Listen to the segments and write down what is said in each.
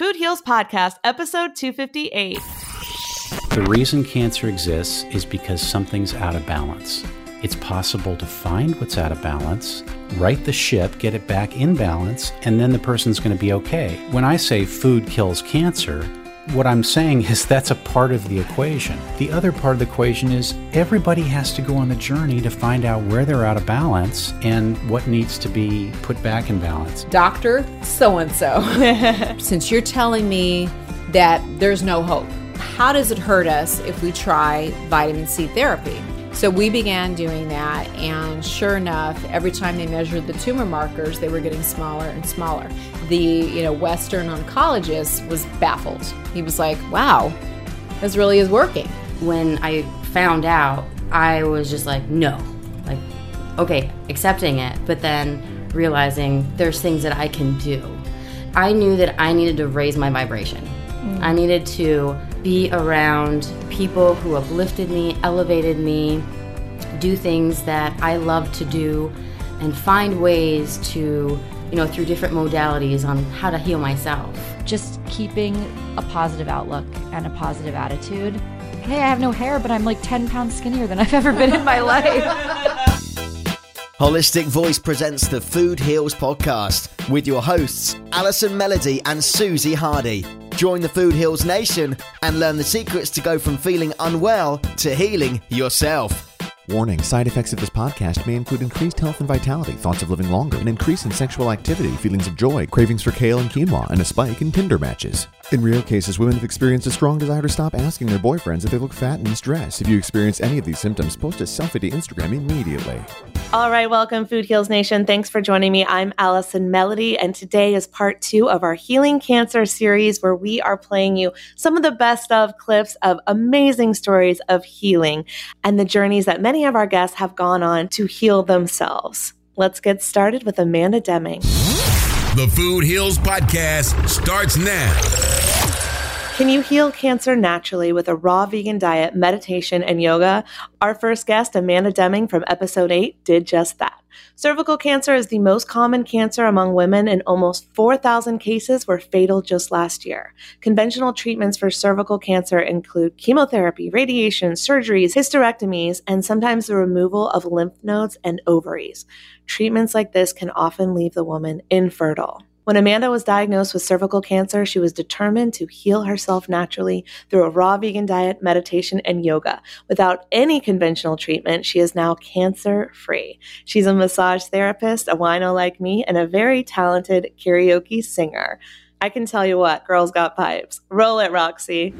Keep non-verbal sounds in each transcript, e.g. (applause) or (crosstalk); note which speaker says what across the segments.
Speaker 1: Food Heals Podcast, episode 258.
Speaker 2: The reason cancer exists is because something's out of balance. It's possible to find what's out of balance, right the ship, get it back in balance, and then the person's going to be okay. When I say food kills cancer, what I'm saying is that's a part of the equation. The other part of the equation is everybody has to go on the journey to find out where they're out of balance and what needs to be put back in balance.
Speaker 3: Doctor so and so, since you're telling me that there's no hope, how does it hurt us if we try vitamin C therapy? So we began doing that, and sure enough, every time they measured the tumor markers, they were getting smaller and smaller. The you know Western oncologist was baffled. He was like, "Wow, this really is working."
Speaker 4: When I found out, I was just like, "No," like, okay, accepting it, but then realizing there's things that I can do. I knew that I needed to raise my vibration. Mm. I needed to be around people who uplifted me, elevated me, do things that I love to do, and find ways to, you know, through different modalities on how to heal myself.
Speaker 5: Just keeping a positive outlook and a positive attitude. Hey, I have no hair, but I'm like 10 pounds skinnier than I've ever been in my life. (laughs)
Speaker 6: Holistic Voice presents the Food Heals podcast with your hosts, Allison Melody and Susie Hardy. Join the Food Heals Nation and learn the secrets to go from feeling unwell to healing yourself.
Speaker 7: Warning side effects of this podcast may include increased health and vitality, thoughts of living longer, an increase in sexual activity, feelings of joy, cravings for kale and quinoa, and a spike in Tinder matches. In rare cases, women have experienced a strong desire to stop asking their boyfriends if they look fat in stress. If you experience any of these symptoms, post a selfie to Instagram immediately.
Speaker 1: All right, welcome, Food Heals Nation. Thanks for joining me. I'm Allison Melody, and today is part two of our Healing Cancer series, where we are playing you some of the best of clips of amazing stories of healing and the journeys that many of our guests have gone on to heal themselves. Let's get started with Amanda Deming.
Speaker 8: The Food Heals Podcast starts now.
Speaker 1: Can you heal cancer naturally with a raw vegan diet, meditation, and yoga? Our first guest, Amanda Deming from episode 8, did just that. Cervical cancer is the most common cancer among women, and almost 4,000 cases were fatal just last year. Conventional treatments for cervical cancer include chemotherapy, radiation, surgeries, hysterectomies, and sometimes the removal of lymph nodes and ovaries. Treatments like this can often leave the woman infertile. When Amanda was diagnosed with cervical cancer, she was determined to heal herself naturally through a raw vegan diet, meditation, and yoga. Without any conventional treatment, she is now cancer free. She's a massage therapist, a wino like me, and a very talented karaoke singer. I can tell you what, girls got pipes. Roll it, Roxy.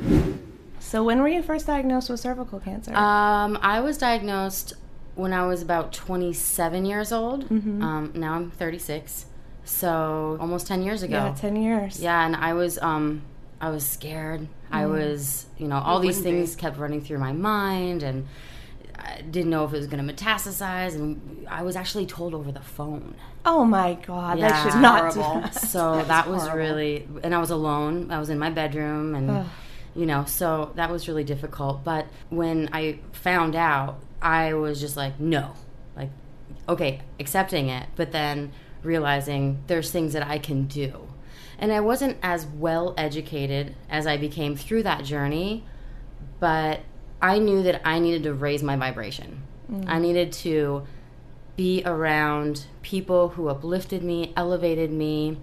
Speaker 1: So, when were you first diagnosed with cervical cancer?
Speaker 4: Um, I was diagnosed when I was about 27 years old. Mm-hmm. Um, now I'm 36. So almost ten years ago.
Speaker 1: Yeah, ten years.
Speaker 4: Yeah, and I was um I was scared. Mm. I was you know all these things be. kept running through my mind and. I didn't know if it was going to metastasize, and I was actually told over the phone.
Speaker 1: Oh my god, yeah, that should not. Horrible.
Speaker 4: so (laughs) that was horrible. really, and I was alone. I was in my bedroom, and you know, so that was really difficult. But when I found out, I was just like, no, like, okay, accepting it. But then realizing there's things that I can do. And I wasn't as well educated as I became through that journey, but I knew that I needed to raise my vibration. Mm. I needed to be around people who uplifted me, elevated me,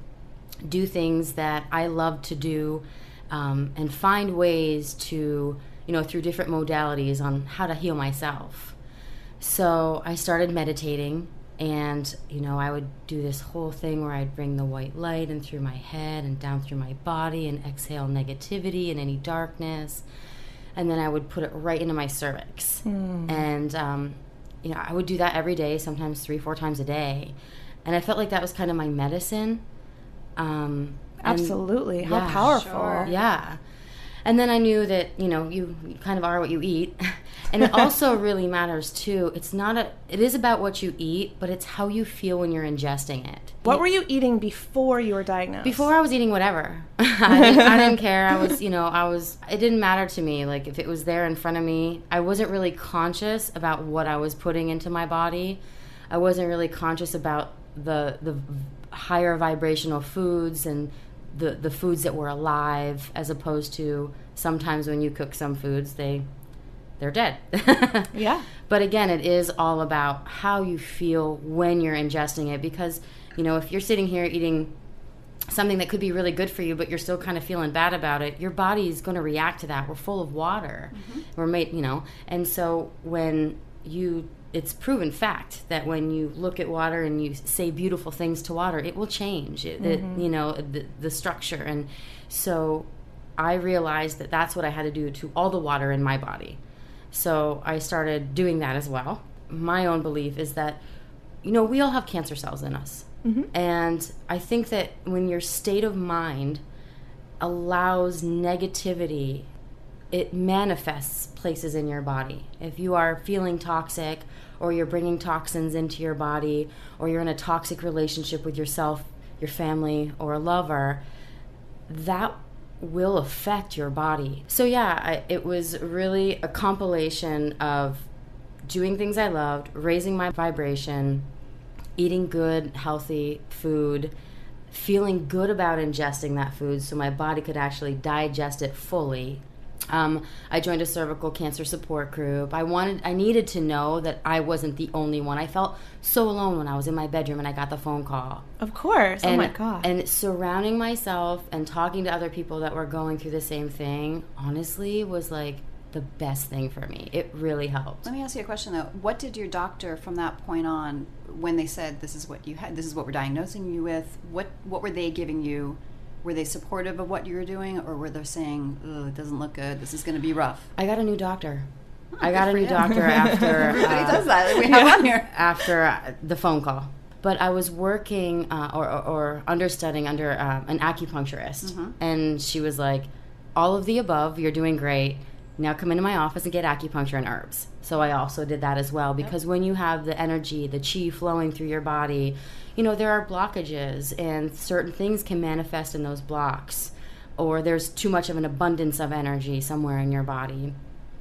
Speaker 4: do things that I loved to do, um, and find ways to, you know, through different modalities on how to heal myself. So I started meditating and you know i would do this whole thing where i'd bring the white light in through my head and down through my body and exhale negativity and any darkness. And then i would put it right into my cervix. Mm. and um, you know i would do that every day sometimes three four times a day. And i felt like that was kind of my medicine. Um,
Speaker 1: absolutely. How yeah, powerful.
Speaker 4: Sure. yeah and then I knew that you know you, you kind of are what you eat, (laughs) and it also (laughs) really matters too. It's not a it is about what you eat, but it's how you feel when you're ingesting it.
Speaker 1: What were you eating before you were diagnosed?
Speaker 4: Before I was eating whatever. (laughs) I, didn't, I didn't care. I was you know I was it didn't matter to me. Like if it was there in front of me, I wasn't really conscious about what I was putting into my body. I wasn't really conscious about the the higher vibrational foods and the the foods that were alive as opposed to sometimes when you cook some foods they they're dead. (laughs)
Speaker 1: Yeah.
Speaker 4: But again, it is all about how you feel when you're ingesting it because, you know, if you're sitting here eating something that could be really good for you, but you're still kind of feeling bad about it, your body is going to react to that. We're full of water. Mm-hmm. We're made, you know, and so when you, it's proven fact that when you look at water and you say beautiful things to water, it will change, it, the, mm-hmm. you know, the, the structure. And so I realized that that's what I had to do to all the water in my body. So I started doing that as well. My own belief is that, you know, we all have cancer cells in us. Mm-hmm. And I think that when your state of mind allows negativity, it manifests places in your body. If you are feeling toxic, or you're bringing toxins into your body, or you're in a toxic relationship with yourself, your family, or a lover, that will affect your body. So, yeah, I, it was really a compilation of doing things I loved, raising my vibration, eating good, healthy food, feeling good about ingesting that food so my body could actually digest it fully. Um, I joined a cervical cancer support group. I wanted, I needed to know that I wasn't the only one. I felt so alone when I was in my bedroom and I got the phone call
Speaker 1: Of course. oh
Speaker 4: and,
Speaker 1: my god.
Speaker 4: And surrounding myself and talking to other people that were going through the same thing, honestly, was like the best thing for me. It really helped.
Speaker 9: Let me ask you a question though. What did your doctor from that point on, when they said this is what you had, this is what we're diagnosing you with? What what were they giving you? Were they supportive of what you were doing, or were they saying, "Oh, it doesn't look good. This is going to be rough"?
Speaker 4: I got a new doctor. I got a new doctor (laughs) after
Speaker 9: Everybody
Speaker 4: uh,
Speaker 9: does that. We have on here.
Speaker 4: after uh, the phone call. But I was working uh, or, or, or understudying under uh, an acupuncturist, and she was like, "All of the above, you're doing great. Now come into my office and get acupuncture and herbs." So I also did that as well because when you have the energy, the chi flowing through your body, you know there are blockages, and certain things can manifest in those blocks, or there's too much of an abundance of energy somewhere in your body.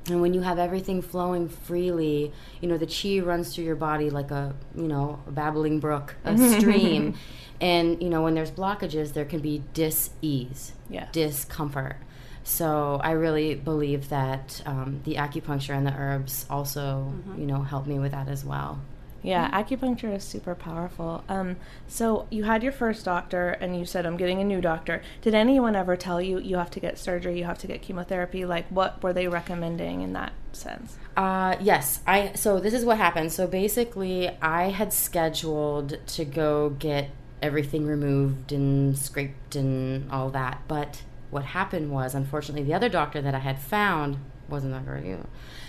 Speaker 4: And when you have everything flowing freely, you know, the chi runs through your body like a, you know, a babbling brook, a (laughs) stream. And, you know, when there's blockages, there can be dis-ease,
Speaker 1: Yes.
Speaker 4: discomfort. So I really believe that um, the acupuncture and the herbs also, you know, help me with that as well.
Speaker 1: Yeah, acupuncture is super powerful. Um, so you had your first doctor, and you said, "I'm getting a new doctor." Did anyone ever tell you you have to get surgery, you have to get chemotherapy? Like, what were they recommending in that sense?
Speaker 4: Uh, yes, I. So this is what happened. So basically, I had scheduled to go get everything removed and scraped and all that. But what happened was, unfortunately, the other doctor that I had found wasn't that great either.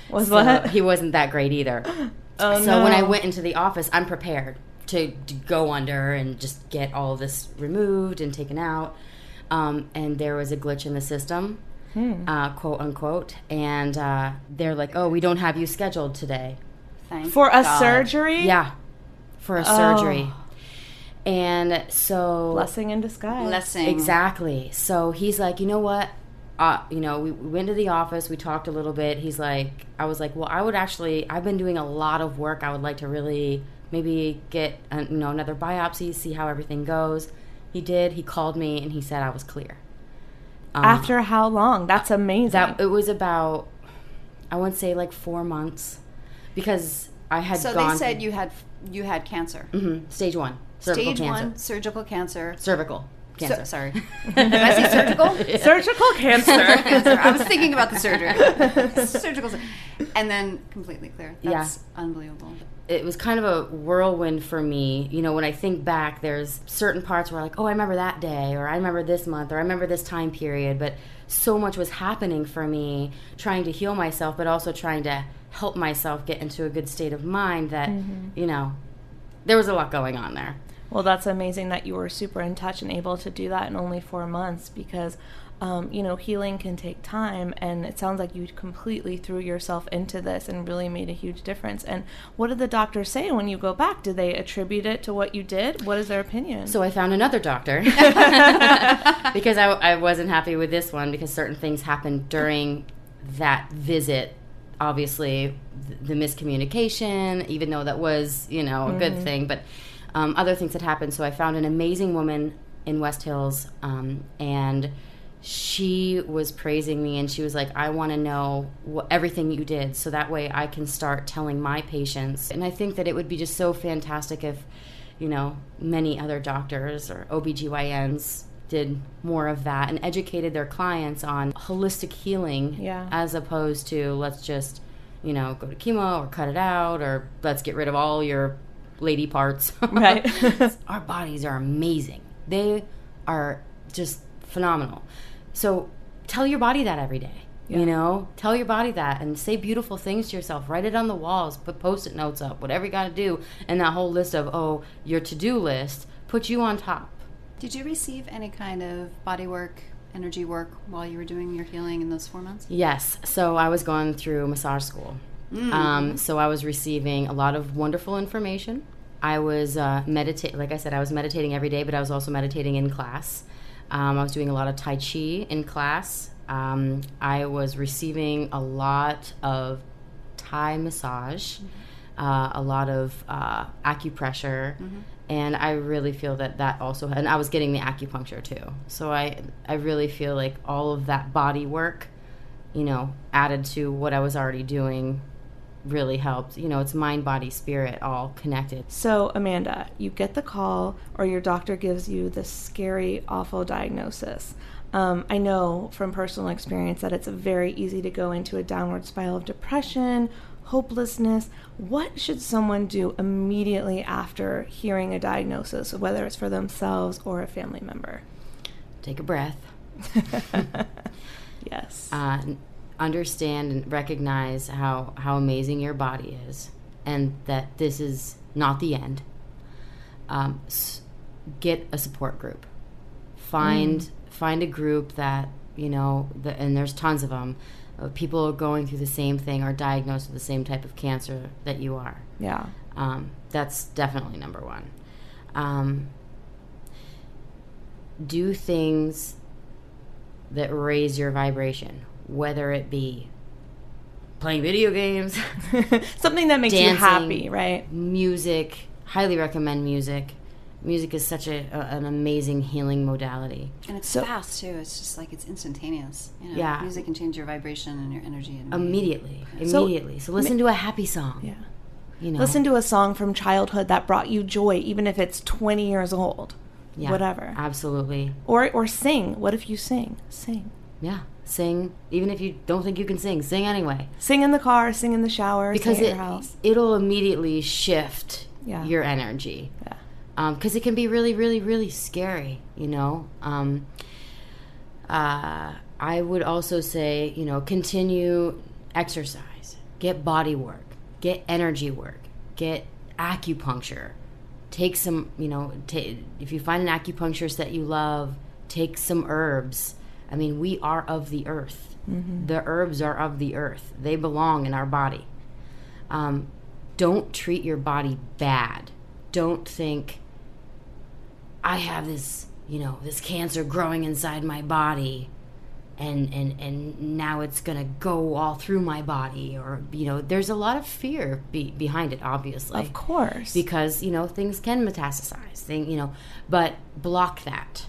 Speaker 1: Was
Speaker 4: So
Speaker 1: what?
Speaker 4: He wasn't that great either. (gasps)
Speaker 1: Oh,
Speaker 4: so when I went into the office, I'm prepared to, to go under and just get all of this removed and taken out. Um, and there was a glitch in the system,
Speaker 1: Hmm.
Speaker 4: uh, quote unquote. And uh, they're like, "Oh, we don't have you scheduled today."
Speaker 9: Thank
Speaker 1: For a
Speaker 9: God.
Speaker 1: surgery?
Speaker 4: Yeah, for a surgery. And so
Speaker 1: Blessing in disguise.
Speaker 9: Blessing.
Speaker 4: Exactly. So he's like, you know what? Uh, you know, we, we went to the office. We talked a little bit. He's like, I was like, well, I would actually. I've been doing a lot of work. I would like to really maybe get uh you know another biopsy, see how everything goes. He did. He called me and he said I was clear. Um,
Speaker 1: After how long? That's amazing.
Speaker 4: that, it was about, I would say like four months, because I had
Speaker 9: So
Speaker 4: gone.
Speaker 9: they said you had you had cancer.
Speaker 4: Mhm, stage one, cervical
Speaker 9: Stage
Speaker 4: cancer,
Speaker 9: one surgical cancer.
Speaker 4: cervical
Speaker 9: So-
Speaker 4: cancer.
Speaker 9: sorry, (laughs) did I say surgical? (laughs)
Speaker 1: surgical cancer.
Speaker 9: cancer. I was thinking about the surgery. (laughs) surgical, and then completely clear. That's unbelievable.
Speaker 4: it was kind of a whirlwind for me. You know, when I think back, there's certain parts where like, oh, I remember that day, or I remember this month, or I remember this time period. But so much was happening for me, trying to heal myself, but also trying to help myself get into a good state of mind. That mm-hmm. you know, there was a lot going on there.
Speaker 1: Well, that's amazing that you were super in touch and able to do that in only four months because, um, you know, healing can take time. And it sounds like you completely threw yourself into this and really made a huge difference. And what did the doctors say when you go back? Do they attribute it to what you did? What is their opinion?
Speaker 4: So I found another doctor (laughs) (laughs) because I, I wasn't happy with this one because certain things happened during that visit. Obviously, the miscommunication, even though that was, you know, a good thing, but um, other things had happened. So I found an amazing woman in West Hills, um, and she was praising me and she was like i want to know what, everything you did so that way i can start telling my patients and i think that it would be just so fantastic if you know many other doctors or obgyns did more of that and educated their clients on holistic healing
Speaker 1: Yeah.
Speaker 4: as opposed to let's just you know go to chemo or cut it out or let's get rid of all your lady parts (laughs)
Speaker 1: Right. (laughs)
Speaker 4: our bodies are amazing they are just phenomenal so tell your body that every day
Speaker 1: Yeah.
Speaker 4: you know tell your body that and say beautiful things to yourself write it on the walls put post-it notes up whatever you got to do and that whole list of oh your to-do list put you on top
Speaker 9: Did you receive any kind of body work, energy work while you were doing your healing in those four months?
Speaker 4: Yes. So I was going through massage school. Um, so I was receiving a lot of wonderful information. I was uh, meditate, like I said, I was meditating every day, but I was also meditating in class. Um, I was doing a lot of Tai Chi in class. Um, I was receiving a lot of Thai massage, uh, a lot of uh, acupressure, and I really feel that that also. And I was getting the acupuncture too. So I, I really feel like all of that body work, you know, added to what I was already doing, really helped. You know, it's mind, body, spirit all connected.
Speaker 1: So, Amanda, you get the call, or your doctor gives you this scary, awful diagnosis. Um, I know from personal experience that it's very easy to go into a downward spiral of depression, hopelessness. What should someone do immediately after hearing a diagnosis, whether it's for themselves or a family member?
Speaker 4: Take a breath. (laughs)
Speaker 1: Yes.
Speaker 4: uh, understand and recognize how how amazing your body is, and that this is not the end. Um, s- get a support group. Find find a group that you know, the, and there's tons of them. Of people going through the same thing or diagnosed with the same type of cancer that you are.
Speaker 1: yeah.
Speaker 4: Um, that's definitely number one. Um, do things that raise your vibration, whether it be playing video games, (laughs)
Speaker 1: Something that makes you happy, right?
Speaker 4: music. Highly recommend music. Music is such a, a an amazing healing modality.
Speaker 9: And it's
Speaker 1: So-
Speaker 9: fast too. It's just like it's instantaneous. You know,
Speaker 4: Yeah.
Speaker 9: music can change your vibration and your energy. And
Speaker 4: Immediately,
Speaker 1: So-
Speaker 4: immediately. So, listen to a happy song.
Speaker 1: Yeah.
Speaker 4: You know,
Speaker 1: Listen to a song from childhood that brought you joy, even if it's 20 years old.
Speaker 4: Yeah,
Speaker 1: Whatever.
Speaker 4: Absolutely.
Speaker 1: Or, or sing. What if you sing? Sing.
Speaker 4: Yeah. Sing, even if you don't think you can sing, sing anyway.
Speaker 1: Sing in the car, sing in the shower,
Speaker 4: because it
Speaker 1: your house.
Speaker 4: it'll immediately shift
Speaker 1: Yeah.
Speaker 4: your energy.
Speaker 1: Yeah.
Speaker 4: Because it can be really, really, really scary. You know. Um, uh, I would also say, you know, continue exercise, get body work, get energy work, get acupuncture. Take some, you know, ta if you find an acupuncturist that you love, take some herbs. I mean, we are of the earth. The herbs are of the earth. They belong in our body. Um, don't treat your body bad. Don't think I have this, you know, this cancer growing inside my body and and and now it's going to go all through my body or you know, there's a lot of fear be, behind it obviously.
Speaker 1: Of course.
Speaker 4: Because, you know, things can metastasize. Thing, you know, but block that.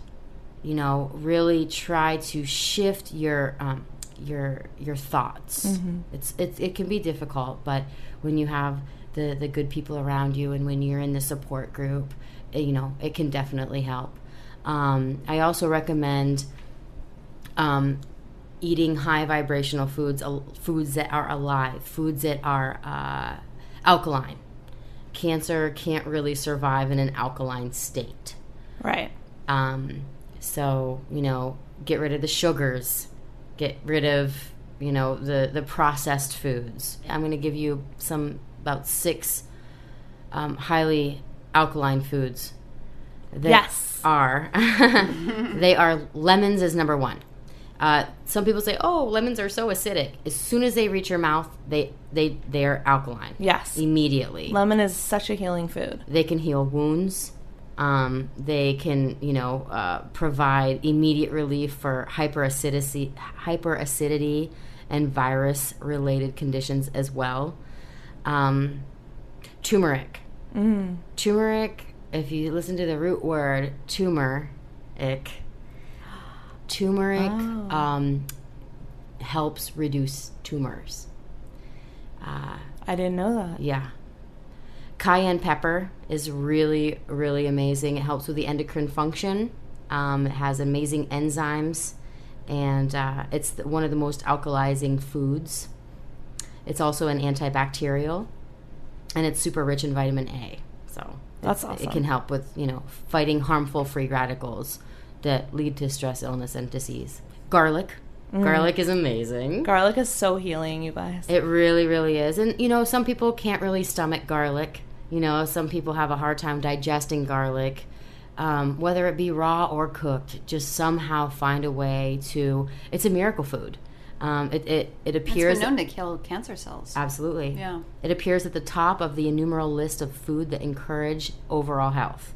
Speaker 4: You know, really try to shift your um your your thoughts. It's it's it can be difficult, but when you have the the good people around you and when you're in the support group, eh, you know, it can definitely help. Um, I also recommend um, eating high vibrational foods, al- foods that are alive, foods that are uh, alkaline. Cancer can't really survive in an alkaline state.
Speaker 1: right.
Speaker 4: Um, so you know, get rid of the sugars, get rid of you know the the processed foods. I'm going to give you some about six um, highly alkaline foods. That
Speaker 1: Yes.
Speaker 4: are (laughs) they are lemons is number one. Uh, some people say, "Oh, lemons are so acidic." As soon as they reach your mouth, they they they are alkaline.
Speaker 1: Yes.
Speaker 4: immediately.
Speaker 1: Lemon is such a healing food.
Speaker 4: They can heal wounds. Um, they can, you know, uh, provide immediate relief for hyperacidity, hyperacidity and virus-related conditions as well. Um, turmeric. Turmeric. If you listen to the root word tumor Turmeric
Speaker 1: Oh.
Speaker 4: um, helps reduce tumors. Uh,
Speaker 1: I didn't know that.
Speaker 4: yeah. Cayenne pepper is really, really amazing. It helps with the endocrine function. Um, it has amazing enzymes, and uh, it's the, one of the most alkalizing foods. It's also an antibacterial, and it's super rich in vitamin A. So
Speaker 1: That's awesome.
Speaker 4: It can help with you know fighting harmful free radicals that lead to stress, illness, and disease. Garlic.
Speaker 1: Mm.
Speaker 4: Garlic is amazing.
Speaker 1: Garlic is so healing, you guys.
Speaker 4: It really, really is. And, you know, some people can't really stomach garlic. You know, some people have a hard time digesting garlic. Um, whether it be raw or cooked, just somehow find a way to. It's a miracle food. Um, it, it, it
Speaker 9: It's
Speaker 4: appears.
Speaker 9: been known to kill cancer cells.
Speaker 4: Absolutely.
Speaker 9: Yeah.
Speaker 4: It appears at the top of the innumerable list of food that encourage overall health.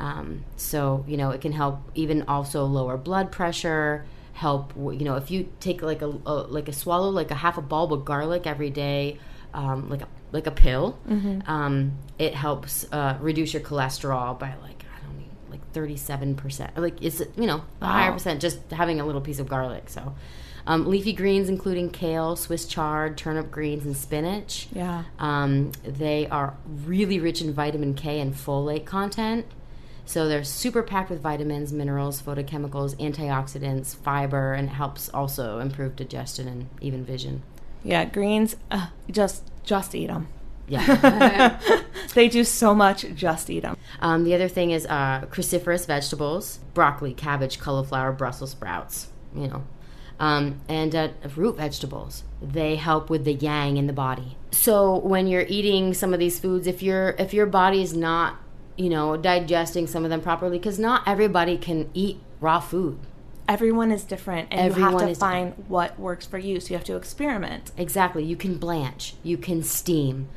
Speaker 4: Um, so you know it can help even also lower blood pressure. Help you know if you take like a, a like a swallow like a half a bulb of garlic every day, um, like a like a pill. Um, it helps uh, reduce your cholesterol by like I don't know like thirty seven percent. Like it's you know a higher percent just having a little piece of garlic. So. Um, leafy greens, including kale, Swiss chard, turnip greens, and spinach.
Speaker 1: Yeah.
Speaker 4: Um, they are really rich in vitamin K and folate content. So they're super packed with vitamins, minerals, phytochemicals, antioxidants, fiber, and it helps also improve digestion and even vision.
Speaker 1: Yeah, greens, uh, just just eat them.
Speaker 4: Yeah. (laughs)
Speaker 1: They do so much. Just eat them.
Speaker 4: um, the other thing is uh, cruciferous vegetables: broccoli, cabbage, cauliflower, Brussels sprouts. You know, um, and uh, root vegetables. They help with the yang in the body. So when you're eating some of these foods, if your if your body is not, you know, digesting some of them properly, because not everybody can eat raw food.
Speaker 1: Everyone is different, and you have to find what works for you. So you have to experiment.
Speaker 4: Exactly. You can blanch. You can steam.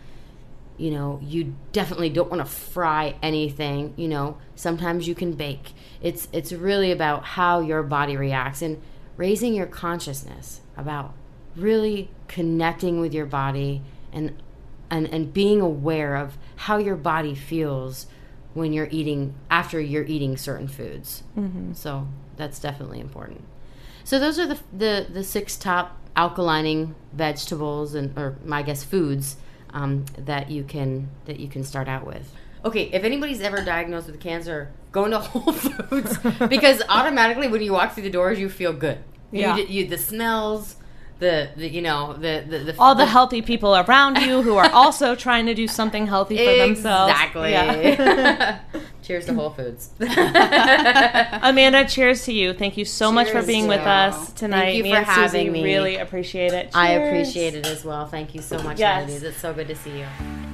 Speaker 4: You know, you definitely don't want to fry anything. You know, sometimes you can bake. It's it's really about how your body reacts and raising your consciousness about really connecting with your body and and and being aware of how your body feels when you're eating after you're eating certain foods. Mm-hmm. So that's definitely important. So those are the the, the six top alkalining vegetables and or I guess foods um, that you can that you can start out with. Okay, if anybody's ever diagnosed with cancer, go into (laughs) Whole Foods because automatically when you walk through the doors, you feel good.
Speaker 1: Yeah.
Speaker 4: You, the smells, the, the you know the the, the
Speaker 1: All the healthy people around you who are (laughs) also trying to do something healthy for themselves.
Speaker 4: Exactly.
Speaker 1: Yeah. (laughs)
Speaker 4: Cheers to Whole Foods. (laughs) (laughs)
Speaker 1: Amanda, cheers to you. Thank you so much for being with us tonight.
Speaker 4: Thank you
Speaker 1: Me
Speaker 4: for
Speaker 1: and Susie
Speaker 4: having me.
Speaker 1: Really appreciate it.
Speaker 4: I appreciate it as well. Thank you so much,
Speaker 1: Yes.
Speaker 4: ladies. It's so good to see you.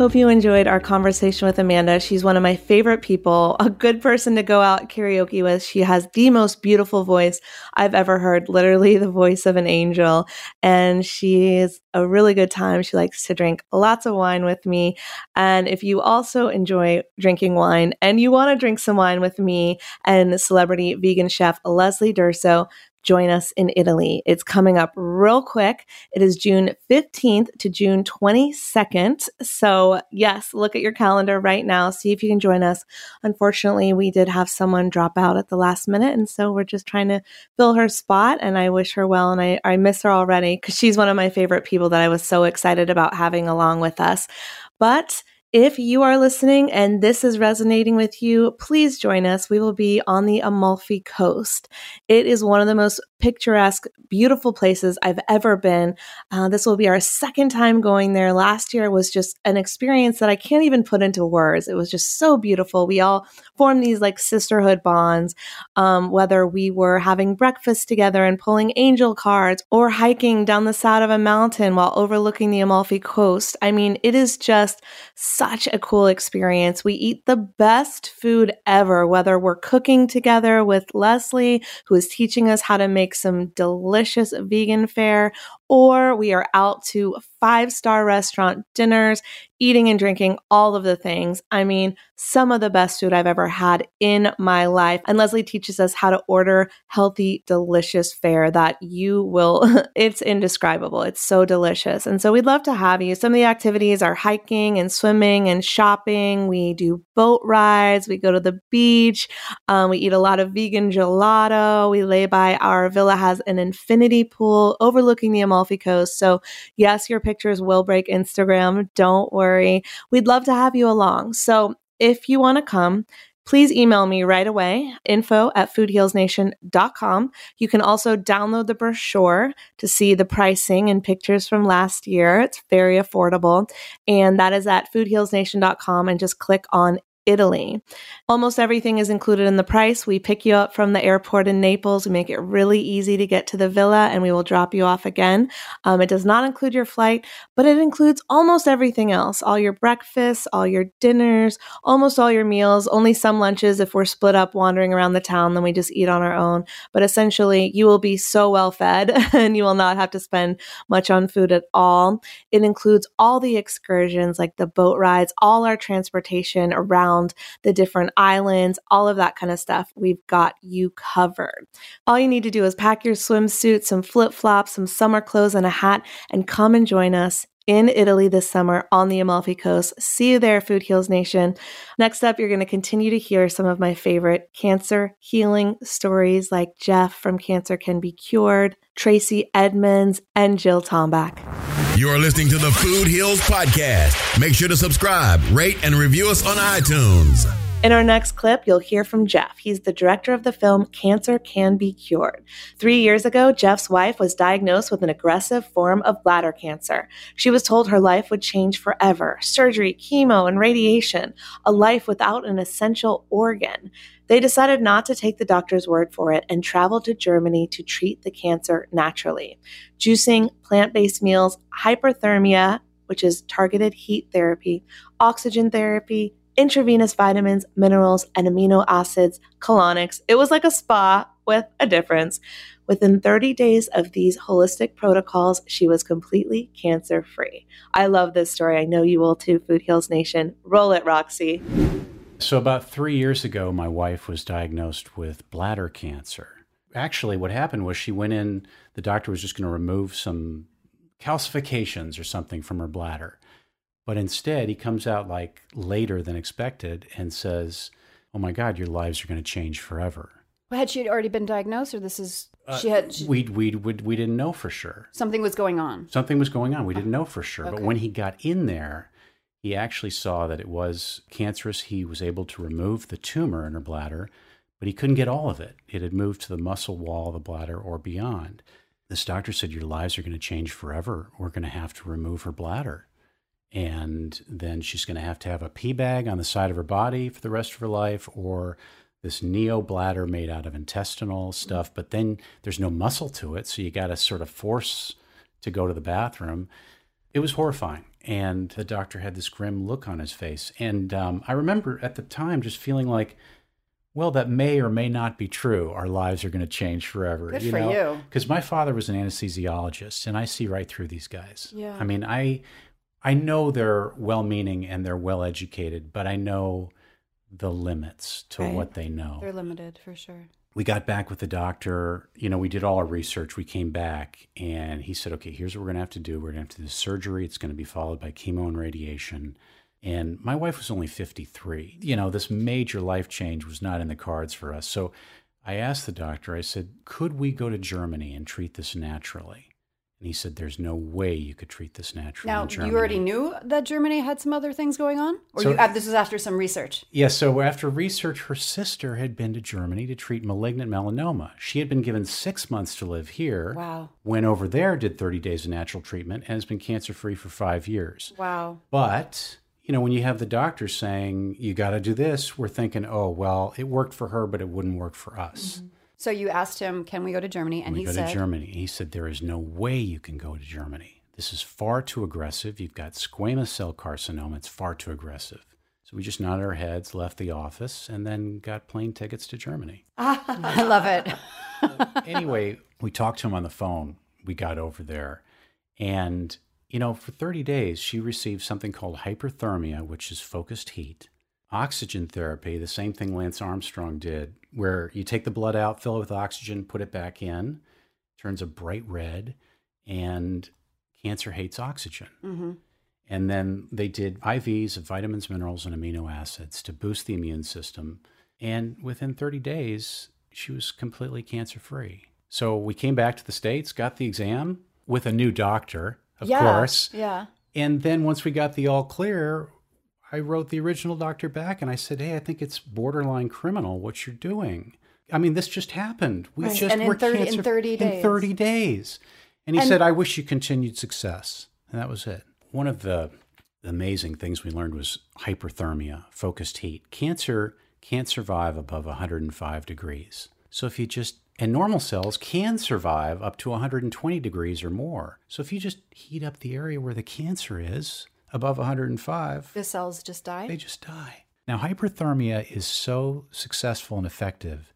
Speaker 1: Hope you enjoyed our conversation with Amanda. She's one of my favorite people, a good person to go out karaoke with. She has the most beautiful voice I've ever heard, literally the voice of an angel. And she a really good time. She likes to drink lots of wine with me. And if you also enjoy drinking wine and you want to drink some wine with me and celebrity vegan chef Leslie Durso, join us in Italy. It's coming up real quick. It is June 15th to June 22nd. So, yes, look at your calendar right now. See if you can join us. Unfortunately, we did have someone drop out at the last minute. And so we're just trying to fill her spot. And I wish her well. And I, I miss her already because she's one of my favorite people that I was so excited about having along with us. But if you are listening and this is resonating with you, please join us. We will be on the Amalfi Coast. It is one of the most picturesque, beautiful places I've ever been. Uh, this will be our second time going there. Last year was just an experience that I can't even put into words. It was just so beautiful. We all formed these like sisterhood bonds, um, whether we were having breakfast together and pulling angel cards or hiking down the side of a mountain while overlooking the Amalfi Coast. I mean, it is just such a cool experience. We eat the best food ever, whether we're cooking together with Leslie, who is teaching us how to make some delicious vegan fare, or we are out to five star restaurant dinners, eating and drinking all of the things. I mean, some of the best food I've ever had in my life. And Leslie teaches us how to order healthy, delicious fare that you will, (laughs) it's indescribable. It's so delicious. And so we'd love to have you. Some of the activities are hiking and swimming and shopping. We do boat rides. We go to the beach. Um, we eat a lot of vegan gelato. We lay by our villa has an infinity pool overlooking the Amalfi Coast. So yes, your pictures will break Instagram. Don't worry. We'd love to have you along. So if you want to come, please email me right away info at foodhealsnation.com you can also download the brochure to see the pricing and pictures from last year it's very affordable and that is at foodhealsnation.com and just click on Italy. Almost everything is included in the price. We pick you up from the airport in Naples. We make it really easy to get to the villa and we will drop you off again. Um, it does not include your flight, but it includes almost everything else all your breakfasts, all your dinners, almost all your meals, only some lunches if we're split up wandering around the town, then we just eat on our own. But essentially, you will be so well fed (laughs) and you will not have to spend much on food at all. It includes all the excursions like the boat rides, all our transportation around around the different islands, all of that kind of stuff. We've got you covered. All you need to do is pack your swimsuit, some flip flops, some summer clothes, and a hat, and come and join us in Italy this summer on the Amalfi Coast. See you there, Food Heals Nation. Next up, you're going to continue to hear some of my favorite cancer healing stories like Jeff from Cancer Can Be Cured, Tracy Edmonds, and Jill Tomback.
Speaker 8: You are listening to the Food Heals Podcast. Make sure to subscribe, rate, and review us on iTunes.
Speaker 1: In our next clip, you'll hear from Jeff. He's the director of the film Cancer Can Be Cured. Three years ago, Jeff's wife was diagnosed with an aggressive form of bladder cancer. She was told her life would change forever surgery, chemo, and radiation, a life without an essential organ. They decided not to take the doctor's word for it and traveled to Germany to treat the cancer naturally. Juicing, plant based meals, hyperthermia, which is targeted heat therapy, oxygen therapy, intravenous vitamins, minerals, and amino acids, colonics. It was like a spa with a difference. Within 30 days of these holistic protocols, she was completely cancer free. I love this story. I know you will too, Food Heals Nation. Roll it, Roxy.
Speaker 2: So, about three years ago, my wife was diagnosed with bladder cancer. Actually, what happened was she went in, the doctor was just going to remove some calcifications or something from her bladder. But instead, he comes out like later than expected and says, Oh my God, your lives are going to change forever.
Speaker 9: Well, Had she already been diagnosed, or this is uh, she had she,
Speaker 2: We, we, we, we didn't know for sure.
Speaker 9: something was going on?
Speaker 2: Something was going on. We uh, didn't know for sure. But when he got in there, he actually saw that it was cancerous. He was able to remove the tumor in her bladder, but he couldn't get all of it. It had moved to the muscle wall of the bladder or beyond. This doctor said, Your lives are going to change forever. We're going to have to remove her bladder. And then she's going to have to have a pee bag on the side of her body for the rest of her life or this neo bladder made out of intestinal stuff. But then there's no muscle to it. So you got to sort of force to go to the bathroom. It was horrifying. And the doctor had this grim look on his face. And um, I remember at the time just feeling like, well, that may or may not be true. Our lives are going to change forever.
Speaker 9: Good for you.
Speaker 2: Because my father was an anesthesiologist, and I see right through these guys.
Speaker 9: Yeah.
Speaker 2: I mean, I I know they're well-meaning and they're well-educated, but I know the limits to
Speaker 9: Right.
Speaker 2: what they know
Speaker 9: They're limited for sure.
Speaker 2: we got back with the doctor. You know, we did all our research. We came back and he said, okay, here's what we're going to have to do. We're going to have to do surgery. It's going to be followed by chemo and radiation. And my wife was only 53. You know, this major life change was not in the cards for us. So I asked the doctor, I said, could we go to Germany and treat this naturally? And he said, there's no way you could treat this naturally.
Speaker 9: Now you already knew that Germany had some other things going on, or
Speaker 2: So-
Speaker 9: you, uh, this was after some research.
Speaker 2: Yeah, so after research, her sister had been to Germany to treat malignant melanoma. She had been given six months to live here.
Speaker 9: Wow.
Speaker 2: Went over there, did 30 days of natural treatment, and has been cancer free for five years.
Speaker 9: Wow.
Speaker 2: But, you know, when you have the doctor saying, you got to do this, we're thinking, oh, well, it worked for her, but it wouldn't work for us.
Speaker 9: So you asked him, "Can we go to Germany?" And
Speaker 2: we
Speaker 9: he
Speaker 2: go
Speaker 9: said,
Speaker 2: to Germany. He said, there is no way you can go to Germany. This is far too aggressive. You've got squamous cell carcinoma. It's far too aggressive. So we just nodded our heads, left the office, and then got plane tickets to Germany. (laughs)
Speaker 9: "I love it." (laughs)
Speaker 2: anyway, we talked to him on the phone. We got over there, And, you know, for 30 days, she received something called hyperthermia, which is focused heat. Oxygen therapy, the same thing Lance Armstrong did, where you take the blood out, fill it with oxygen, put it back in, turns a bright red, and cancer hates oxygen.
Speaker 9: Mm-hmm.
Speaker 2: And then they did IVs of vitamins, minerals, and amino acids to boost the immune system. And within 30 days, she was completely cancer free. So we came back to the States, got the exam with a new doctor, of
Speaker 9: yeah,
Speaker 2: course.
Speaker 9: Yeah.
Speaker 2: And then once we got the all clear, I wrote the original doctor back and I said, Hey, I think it's borderline criminal what you're doing. I mean, this just happened. We
Speaker 9: Right.
Speaker 2: just
Speaker 9: And in
Speaker 2: were
Speaker 9: 30 in
Speaker 2: cancer
Speaker 9: 30
Speaker 2: in
Speaker 9: days.
Speaker 2: 30 days. And he
Speaker 9: And-
Speaker 2: said, I wish you continued success. And that was it. One of the amazing things we learned was hyperthermia, focused heat. Cancer can't survive above 105 degrees. So if you just and normal cells can survive up to 120 degrees or more. So if you just heat up the area where the cancer is above 105,
Speaker 9: The cells just die.
Speaker 2: they just die. Now, hyperthermia is so successful and effective.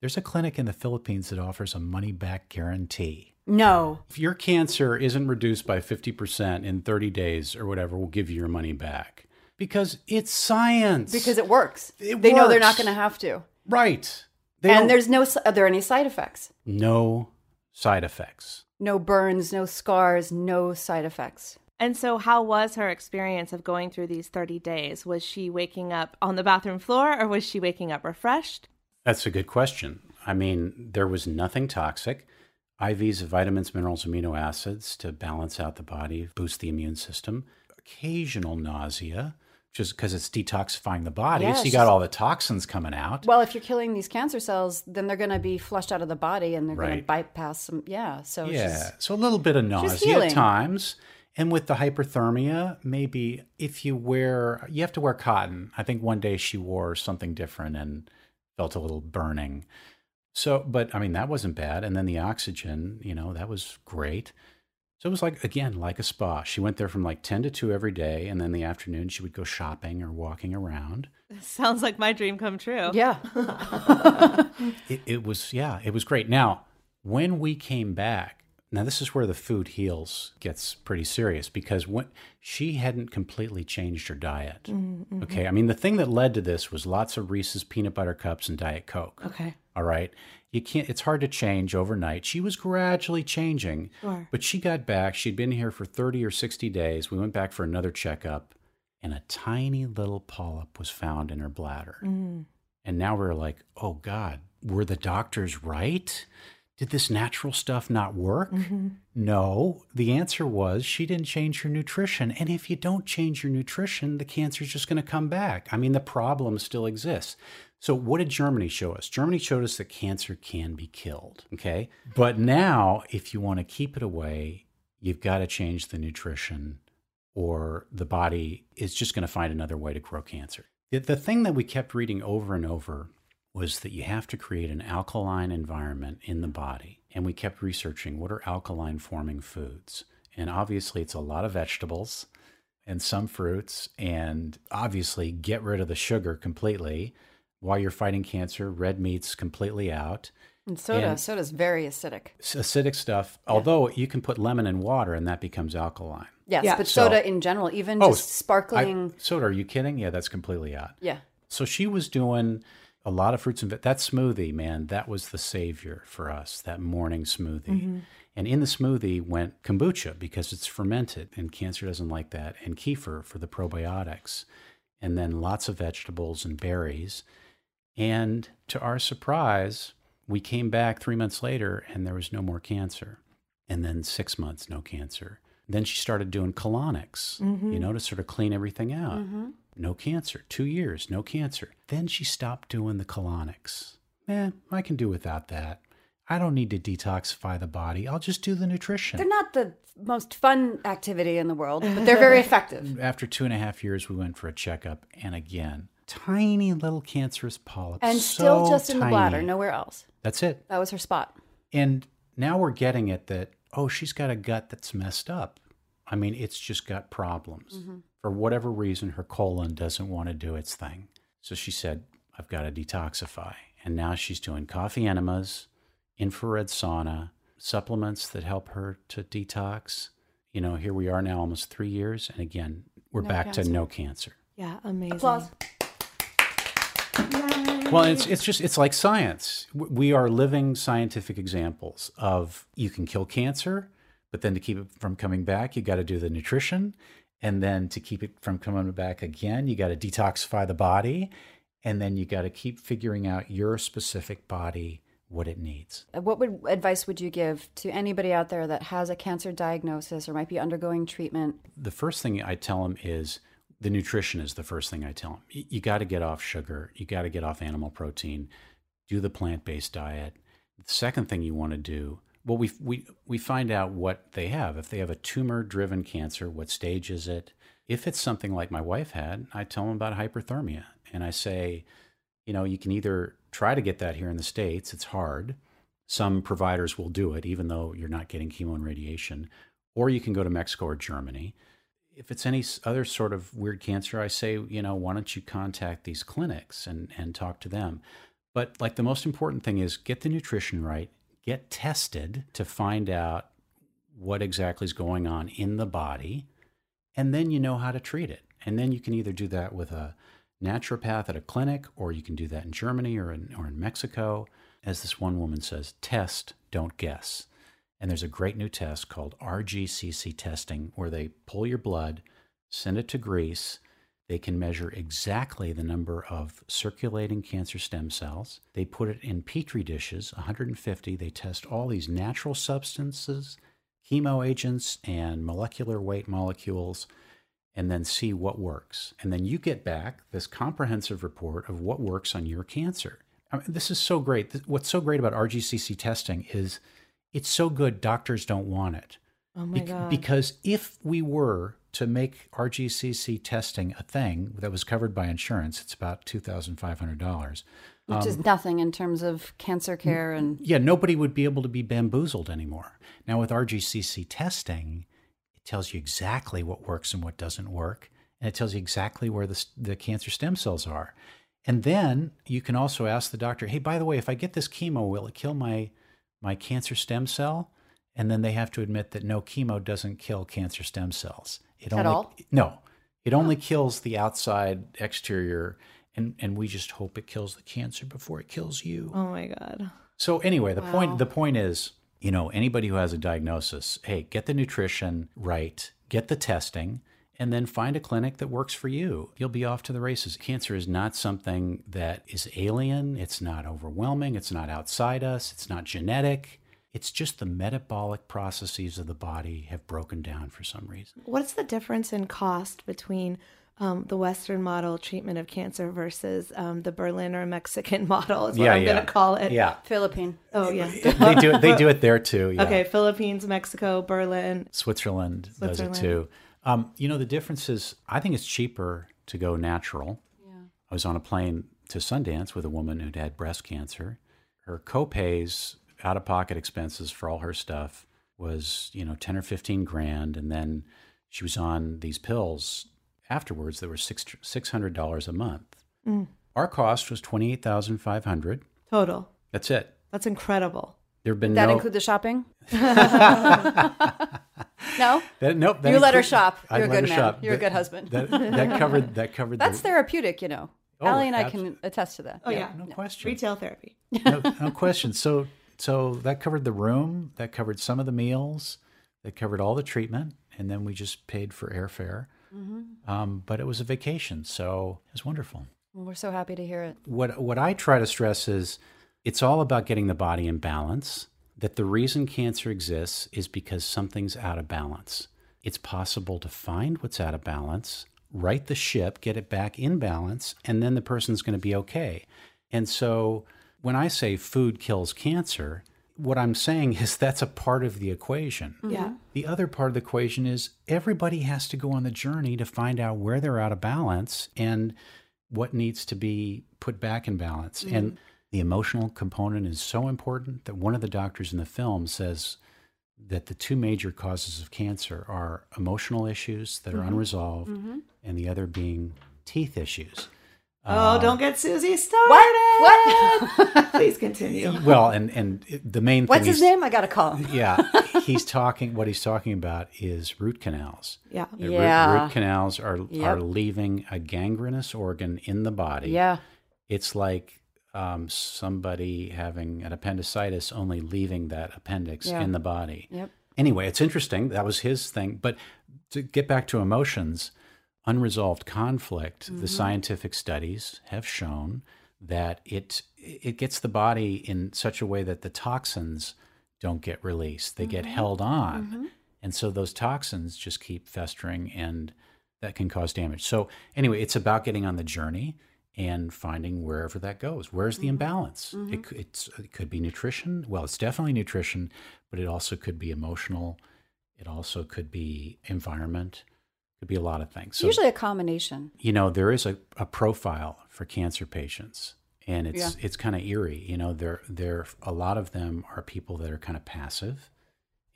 Speaker 2: There's a clinic in the Philippines that offers a money back guarantee.
Speaker 9: no.
Speaker 2: If your cancer isn't reduced by 50% in 30 days or whatever, we'll give you your money back. Because it's science.
Speaker 9: Because it works.
Speaker 2: It
Speaker 9: they know they're not going to have to.
Speaker 2: right. They
Speaker 9: and
Speaker 2: don't-
Speaker 9: there's no. Are there any side effects?
Speaker 2: no side effects.
Speaker 9: No burns, no scars, no side effects.
Speaker 1: And so, how was her experience of going through these 30 days? Was she waking up on the bathroom floor or was she waking up refreshed?
Speaker 2: That's a good question. I mean, there was nothing toxic. IVs of vitamins, minerals, amino acids to balance out the body, boost the immune system. Occasional nausea, just because it's detoxifying the body.
Speaker 9: Yeah,
Speaker 2: so you got all the toxins coming out.
Speaker 9: Well, if you're killing these cancer cells, then they're going to be flushed out of the body, and they're going to bypass some. Yeah. So
Speaker 2: yeah.
Speaker 9: just-
Speaker 2: so a little bit of nausea at times. And with the hyperthermia, maybe if you wear, you have to wear cotton. I think one day she wore something different and felt a little burning. So, but I mean, that wasn't bad. And then the oxygen, you know, that was great. So it was like, again, like a spa. She went there from like 10 to 2 every day. And then the afternoon, she would go shopping or walking around. (laughs)
Speaker 1: Sounds like my dream come true.
Speaker 9: yeah. (laughs)
Speaker 2: It, it was, yeah, it was great. Now, when we came back, now this is where the food heals gets pretty serious because when she hadn't completely changed her diet. Mm-hmm, mm-hmm. Okay. I mean, the thing that led to this was lots of Reese's peanut butter cups and Diet Coke.
Speaker 1: Okay.
Speaker 2: All right. You can't, it's hard to change overnight. She was gradually changing,
Speaker 1: Sure.
Speaker 2: but she got back. She'd been here for 30 or 60 days. We went back for another checkup, and a tiny little polyp was found in her bladder. Mm-hmm. And now we're like, oh God, were the doctors right? Did this natural stuff not work? Mm-hmm. No. The answer was she didn't change her nutrition. And if you don't change your nutrition, the cancer's just going to come back. I mean, the problem still exists. So, what did Germany show us? Germany showed us that cancer can be killed. Okay. But now, if you want to keep it away, you've got to change the nutrition, or the body is just going to find another way to grow cancer. The, the thing that we kept reading over and over was that you have to create an alkaline environment in the body. And we kept researching what are alkaline forming foods. And obviously, it's a lot of vegetables and some fruits, and obviously, get rid of the sugar completely. While you're fighting cancer, red meat's completely out.
Speaker 9: And soda.
Speaker 2: And-
Speaker 9: Soda's very acidic.
Speaker 2: Acidic stuff, although you can put lemon in water and that becomes alkaline.
Speaker 9: Yes,
Speaker 1: Yeah.
Speaker 9: but
Speaker 2: So-
Speaker 9: soda in general, even
Speaker 2: Oh,
Speaker 9: just sparkling.
Speaker 2: I, soda, are you kidding? Yeah, that's completely out.
Speaker 9: yeah.
Speaker 2: So she was doing a lot of fruits and. That smoothie, man, that was the savior for us. That morning smoothie, mm-hmm. and in the smoothie went kombucha because it's fermented, and cancer doesn't like that, and kefir for the probiotics, and then lots of vegetables and berries. And to our surprise, we came back three months later, and there was no more cancer. And then six months, no cancer. Then she started doing colonics, mm-hmm. you know, to sort of clean everything out mm-hmm. No cancer. Two years, no cancer. Then she stopped doing the colonics. Eh, I can do without that. I don't need to detoxify the body. I'll just do the nutrition.
Speaker 9: They're not the most fun activity in the world, but they're (laughs) very effective.
Speaker 2: After two and a half years, we went for a checkup, and again, tiny little cancerous polyps.
Speaker 9: And still
Speaker 2: so
Speaker 9: just in the bladder, nowhere else.
Speaker 2: That's it.
Speaker 9: That was her spot.
Speaker 2: And now we're getting it that, oh, she's got a gut that's messed up. I mean, it's just got problems. Mm-hmm. For whatever reason, her colon doesn't want to do its thing. So she said, I've got to detoxify. And now she's doing coffee enemas, infrared sauna, supplements that help her to detox, you know, here we are now almost three years. And again, we're
Speaker 9: No
Speaker 2: back
Speaker 9: cancer.
Speaker 2: to no cancer.
Speaker 1: Yeah, amazing.
Speaker 9: Applause.
Speaker 2: Well, it's it's just it's like science. We are living scientific examples of you can kill cancer, but then to keep it from coming back, you got to do the nutrition, and then to keep it from coming back again, you got to detoxify the body, and then you got to keep figuring out your specific body what it needs.
Speaker 9: Uh, What would advice would you give to anybody out there that has a cancer diagnosis or might be undergoing treatment?
Speaker 2: the first thing I tell them is the nutrition is the first thing I tell them. You, you got to get off sugar. You got to get off animal protein. Do the plant based diet. The second thing you want to do, well, we we we find out what they have. If they have a tumor driven cancer, what stage is it? If it's something like my wife had, I tell them about hyperthermia, and I say, you know, you can either try to get that here in the states. It's hard. Some providers will do it, even though you're not getting chemo and radiation, or you can go to Mexico or Germany if it's any other sort of weird cancer, I say, you know, why don't you contact these clinics and, and talk to them? But like the most important thing is get the nutrition right, get tested to find out what exactly is going on in the body, and then you know how to treat it. And then you can either do that with a naturopath at a clinic, or you can do that in Germany or in, or in Mexico. As this one woman says, test, don't guess. And there's a great new test called RGCC testing where they pull your blood, send it to Greece. They can measure exactly the number of circulating cancer stem cells. They put it in petri dishes, 150. They test all these natural substances, chemo agents, and molecular weight molecules, and then see what works. And then you get back this comprehensive report of what works on your cancer. I mean, this is so great. What's so great about RGCC testing is it's so good doctors don't want it.
Speaker 1: Oh my
Speaker 2: Bec-
Speaker 1: god.
Speaker 2: Because if we were to make RGCC testing a thing that was covered by insurance, it's about $2,500.
Speaker 9: Which is um, nothing in terms of cancer care and
Speaker 2: Yeah, nobody would be able to be bamboozled anymore. Now, with RGCC testing, it tells you exactly what works and what doesn't work, and it tells you exactly where the, the cancer stem cells are. And then you can also ask the doctor, hey, by the way, if I get this chemo, will it kill my, my cancer stem cell? And then they have to admit that no, chemo doesn't kill cancer stem cells. It
Speaker 9: At
Speaker 2: only,
Speaker 9: all?
Speaker 2: No, it only kills the outside exterior, and, and we just hope it kills the cancer before it kills you.
Speaker 1: oh my god.
Speaker 2: So anyway, the
Speaker 9: Wow.
Speaker 2: point the point is, you know, anybody who has a diagnosis, hey, get the nutrition right, get the testing, and then find a clinic that works for you. You'll be off to the races. Cancer is not something that is alien, it's not overwhelming, it's not outside us, it's not genetic. It's just the metabolic processes of the body have broken down for some reason.
Speaker 1: What's the difference in cost between um, the Western model treatment of cancer versus um, the Berlin or Mexican (laughs) model? Is what I'm going to call it.
Speaker 2: Yeah.
Speaker 9: Philippine.
Speaker 1: Oh yeah. (laughs)
Speaker 2: they do it they do it there too. Yeah.
Speaker 1: Okay, Philippines, Mexico, Berlin.
Speaker 2: Switzerland, does it
Speaker 1: Switzerland.
Speaker 2: too. Um, you know, the difference is I think it's cheaper to go natural. Yeah. I was on a plane to Sundance with a woman who'd had breast cancer. Her copays, out of pocket expenses for all her stuff was, you know, 10 or 15 grand. And then she was on these pills afterwards that were six, $600 a month.
Speaker 1: Mm.
Speaker 2: Our cost was 28500
Speaker 1: Total.
Speaker 2: That's it.
Speaker 1: That's incredible.
Speaker 2: There have been
Speaker 9: That
Speaker 2: no.
Speaker 9: include the shopping? (laughs) no?
Speaker 2: that, nope. that
Speaker 9: You let her shop.
Speaker 2: I
Speaker 9: You're a
Speaker 2: let
Speaker 9: good
Speaker 2: her
Speaker 9: man.
Speaker 2: shop.
Speaker 9: You're a good husband.
Speaker 2: That, that covered. That covered.
Speaker 9: That's
Speaker 2: the,
Speaker 9: therapeutic, you know.
Speaker 2: Oh,
Speaker 9: Allie and I can attest to that.
Speaker 1: Oh yeah.
Speaker 2: no question.
Speaker 1: Retail therapy.
Speaker 2: no, no question. So, so that covered the room. That covered some of the meals. That covered all the treatment, and then we just paid for airfare.
Speaker 9: Mm-hmm.
Speaker 2: Um, but it was a vacation, so it was wonderful.
Speaker 9: We're so happy to hear it.
Speaker 2: What what I try to stress is, it's all about getting the body in balance. That the reason cancer exists is because something's out of balance. It's possible to find what's out of balance, right the ship, get it back in balance, and then the person's going to be okay. And so when I say food kills cancer, what I'm saying (laughs) is that's a part of the equation. Mm-hmm.
Speaker 1: Yeah.
Speaker 2: The other part of the equation is everybody has to go on the journey to find out where they're out of balance and what needs to be put back in balance. Mm-hmm. And the emotional component is so important that one of the doctors in the film says that the two major causes of cancer are emotional issues that are mm-hmm. unresolved, and the other being teeth issues.
Speaker 1: Oh, don't get Susie started.
Speaker 5: What? (laughs) (laughs)
Speaker 1: Please continue.
Speaker 2: Well, and and the main
Speaker 5: What's his name? I gotta call him. (laughs)
Speaker 2: Yeah, he's talking. What he's talking about is root canals.
Speaker 1: Yeah.
Speaker 2: The root-
Speaker 5: Yeah.
Speaker 2: root, canals are are leaving a gangrenous organ in the body.
Speaker 5: Yeah.
Speaker 2: it's like um, somebody having an appendicitis, only leaving that appendix
Speaker 5: Yeah.
Speaker 2: in the body.
Speaker 5: Yep.
Speaker 2: Anyway, it's interesting. That was his thing. But to get back to emotions, unresolved conflict,
Speaker 5: Mm-hmm.
Speaker 2: the scientific studies have shown that it it gets the body in such a way that the toxins don't get released. They
Speaker 5: Mm-hmm.
Speaker 2: get held on. And so those toxins just keep festering and that can cause damage. So anyway, it's about getting on the journey and finding wherever that goes. Where's the imbalance? It, it's, it could be nutrition. Well, it's definitely nutrition, but it also could be emotional. It also could be environment. Could be a lot of things. So
Speaker 5: Usually a combination.
Speaker 2: you know there is a, a profile for cancer patients and it's it's kind of eerie you know there there a lot of them are people that are kind of passive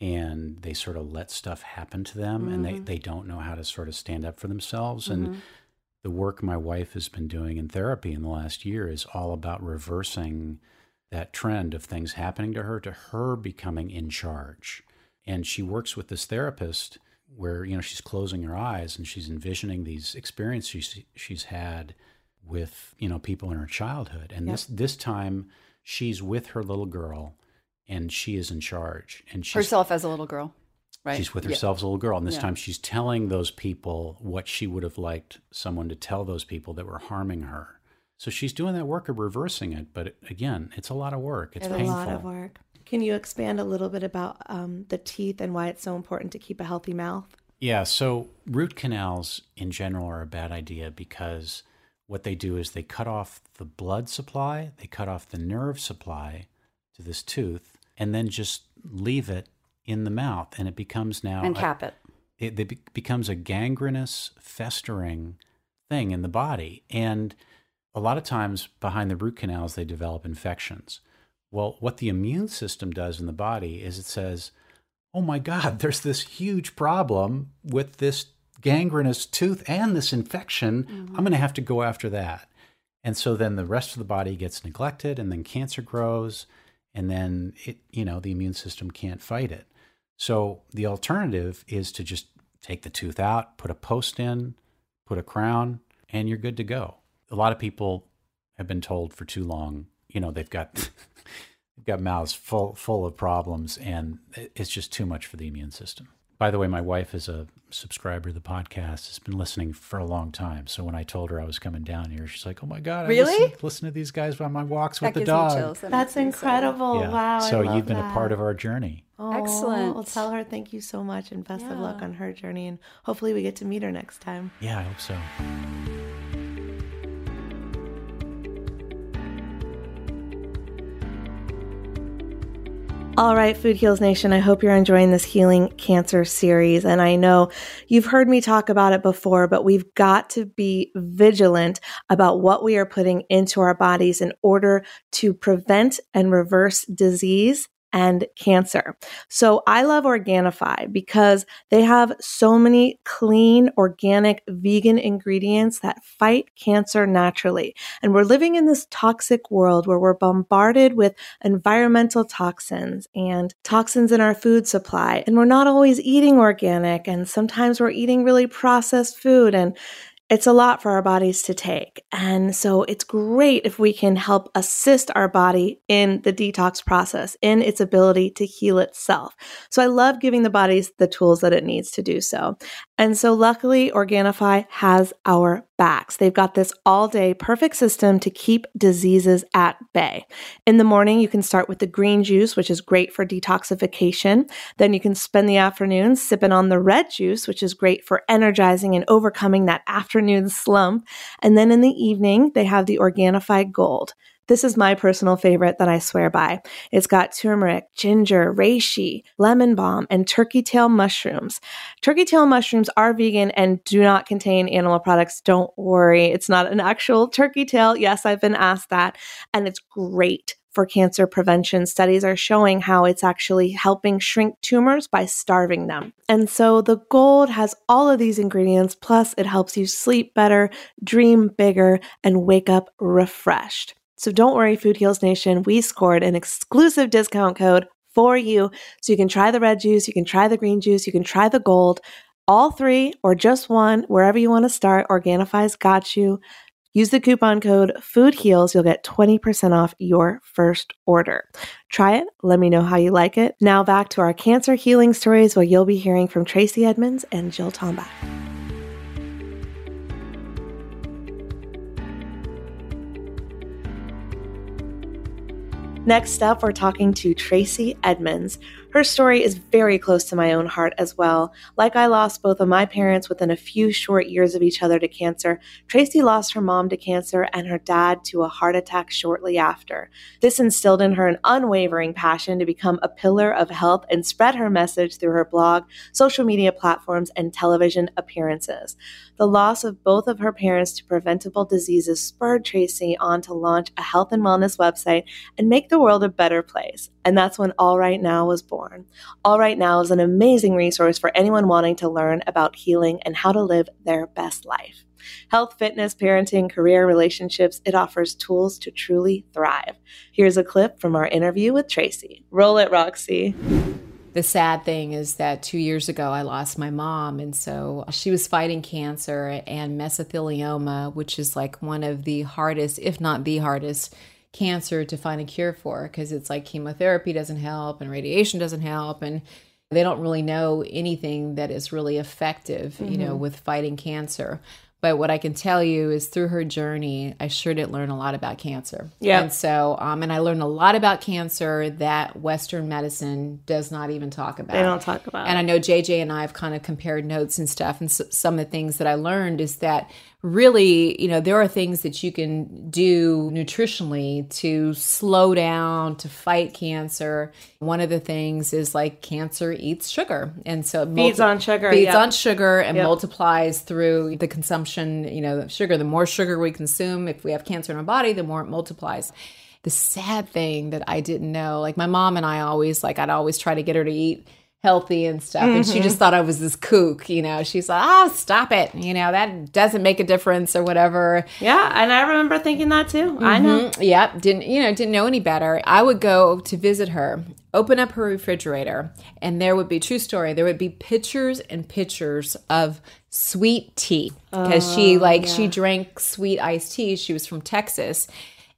Speaker 2: and they sort of let stuff happen to them and they, mm-hmm. they don't know how to sort of stand up for themselves and mm-hmm. the work my wife has been doing in therapy in the last year is all about reversing that trend of things happening to her to her becoming in charge and she works with this therapist where you know she's closing her eyes and she's envisioning these experiences she's, she's had with you know people in her childhood and this this time she's with her little girl and she is in charge and she's
Speaker 5: Herself as a little girl. Right.
Speaker 2: She's with
Speaker 5: Yeah.
Speaker 2: herself as a little girl. And this
Speaker 5: Yeah.
Speaker 2: time she's telling those people what she would have liked someone to tell those people that were harming her. So she's doing that work of reversing it. But again, it's a lot of work. It's
Speaker 1: It's
Speaker 2: painful.
Speaker 1: a lot of work. Can you expand a little bit about um, the teeth and why it's so important to keep a healthy mouth?
Speaker 2: Yeah. So root canals in general are a bad idea because what they do is they cut off the blood supply, they cut off the nerve supply to this tooth, and then just leave it in the mouth. And it becomes now
Speaker 5: And
Speaker 2: a-
Speaker 5: cap it.
Speaker 2: it, it becomes a gangrenous, festering thing in the body. And a lot of times behind the root canals, they develop infections. Well, what the immune system does in the body is it says, oh my God, (laughs) there's this huge problem with this gangrenous tooth and this infection. I'm going to mm-hmm. have to go after that. And so then the rest of the body gets neglected, and then cancer grows, and then it, you know, the immune system can't fight it. So the alternative is to just take the tooth out, put a post in, put a crown, and you're good to go. A lot of people have been told for too long, you know, they've got (laughs) they've got mouths full full of problems and it's just too much for the immune system. By the way, my wife is a subscriber to the podcast, has been listening for a long time. So when I told her I was coming down here, she's like, "Oh my god, I
Speaker 5: Really?
Speaker 2: listen, listen to these guys on my walks with the dog."
Speaker 5: chills. That
Speaker 1: That's
Speaker 5: makes me
Speaker 1: incredible.
Speaker 2: Yeah.
Speaker 1: Wow. I
Speaker 2: so
Speaker 1: love
Speaker 2: you've been a part of our journey.
Speaker 1: Oh,
Speaker 5: Excellent.
Speaker 1: Well, tell her thank you so much and best of luck on her journey. And hopefully we get to meet her next time.
Speaker 2: Yeah, I hope so.
Speaker 1: All right, Food Heals Nation, I hope you're enjoying this Healing Cancer series. And I know you've heard me talk about it before, but we've got to be vigilant about what we are putting into our bodies in order to prevent and reverse disease and cancer. So I love Organifi because they have so many clean, organic, vegan ingredients that fight cancer naturally. And we're living in this toxic world where we're bombarded with environmental toxins and toxins in our food supply. And we're not always eating organic. And sometimes we're eating really processed food. And it's a lot for our bodies to take. And so it's great if we can help assist our body in the detox process, in its ability to heal itself. So I love giving the bodies the tools that it needs to do so. And so luckily, Organifi has our backs. They've got this all day perfect system to keep diseases at bay. In the morning, you can start with the green juice, which is great for detoxification. Then you can spend the afternoon sipping on the red juice, which is great for energizing and overcoming that afternoon slump. And then in the evening, they have the Organifi Gold. This is my personal favorite that I swear by. It's got turmeric, ginger, reishi, lemon balm, and turkey tail mushrooms. Turkey tail mushrooms are vegan and do not contain animal products. Don't worry. It's not an actual turkey tail. Yes, I've been asked that. And it's great for cancer prevention. Studies are showing how it's actually helping shrink tumors by starving them. And so the gold has all of these ingredients, plus it helps you sleep better, dream bigger, and wake up refreshed. So don't worry, Food Heals Nation, we scored an exclusive discount code for you. So you can try the red juice, you can try the green juice, you can try the gold, all three or just one, wherever you want to start. Organifi's got you. Use the coupon code FOODHEALS. You'll get 20% off your first order. Try it. Let me know how you like it. Now back to our cancer healing stories where you'll be hearing from Tracey Edmonds and Jill Tombach. Next up, we're talking to Tracey Edmonds. Her story is very close to my own heart as well. Like I lost both of my parents within a few short years of each other to cancer, Tracey lost her mom to cancer and her dad to a heart attack shortly after. This instilled in her an unwavering passion to become a pillar of health and spread her message through her blog, social media platforms, and television appearances. The loss of both of her parents to preventable diseases spurred Tracey on to launch a health and wellness website and make the world a better place. And that's when All Right Now was born. All Right Now is an amazing resource for anyone wanting to learn about healing and how to live their best life. Health, fitness, parenting, career, relationships, it offers tools to truly thrive. Here's a clip from our interview with Tracey. Roll it, Roxy.
Speaker 3: The sad thing is that two years ago I lost my mom, and so she was fighting cancer and mesothelioma, which is like one of the hardest, if not the hardest, cancer to find a cure for because it's like chemotherapy doesn't help and radiation doesn't help and they don't really know anything that is really effective, mm-hmm. you know, with fighting cancer. But what I can tell you is through her journey, I sure did learn a lot about cancer.
Speaker 1: Yeah.
Speaker 3: And so, um, and I learned a lot about cancer that Western medicine does not even talk about.
Speaker 1: They don't talk about.
Speaker 3: And I know JJ and I have kind of compared notes and stuff. And so, some of the things that I learned is that really, you know, there are things that you can do nutritionally to slow down, to fight cancer. One of the things is like cancer eats sugar. And so it
Speaker 1: feeds multi- on sugar.
Speaker 3: Feeds yep. on sugar and yep. multiplies through the consumption, you know, of sugar. The more sugar we consume, if we have cancer in our body, the more it multiplies the sad thing that I didn't know, like my mom and I always like I'd always try to get her to eat healthy and stuff. Mm-hmm. And she just mm-hmm. thought I was this kook, you know. She's like, oh, stop it. You know, that doesn't make a difference or whatever.
Speaker 1: Yeah. And I remember thinking that too. Mm-hmm. I know.
Speaker 3: Mm-hmm. Yep. Didn't, you know, didn't know any better. I would go to visit her, open up her refrigerator, and there would be, true story, there would be pictures and pictures of sweet tea. Because she, oh, like, yeah. she drank sweet iced tea. She was from Texas.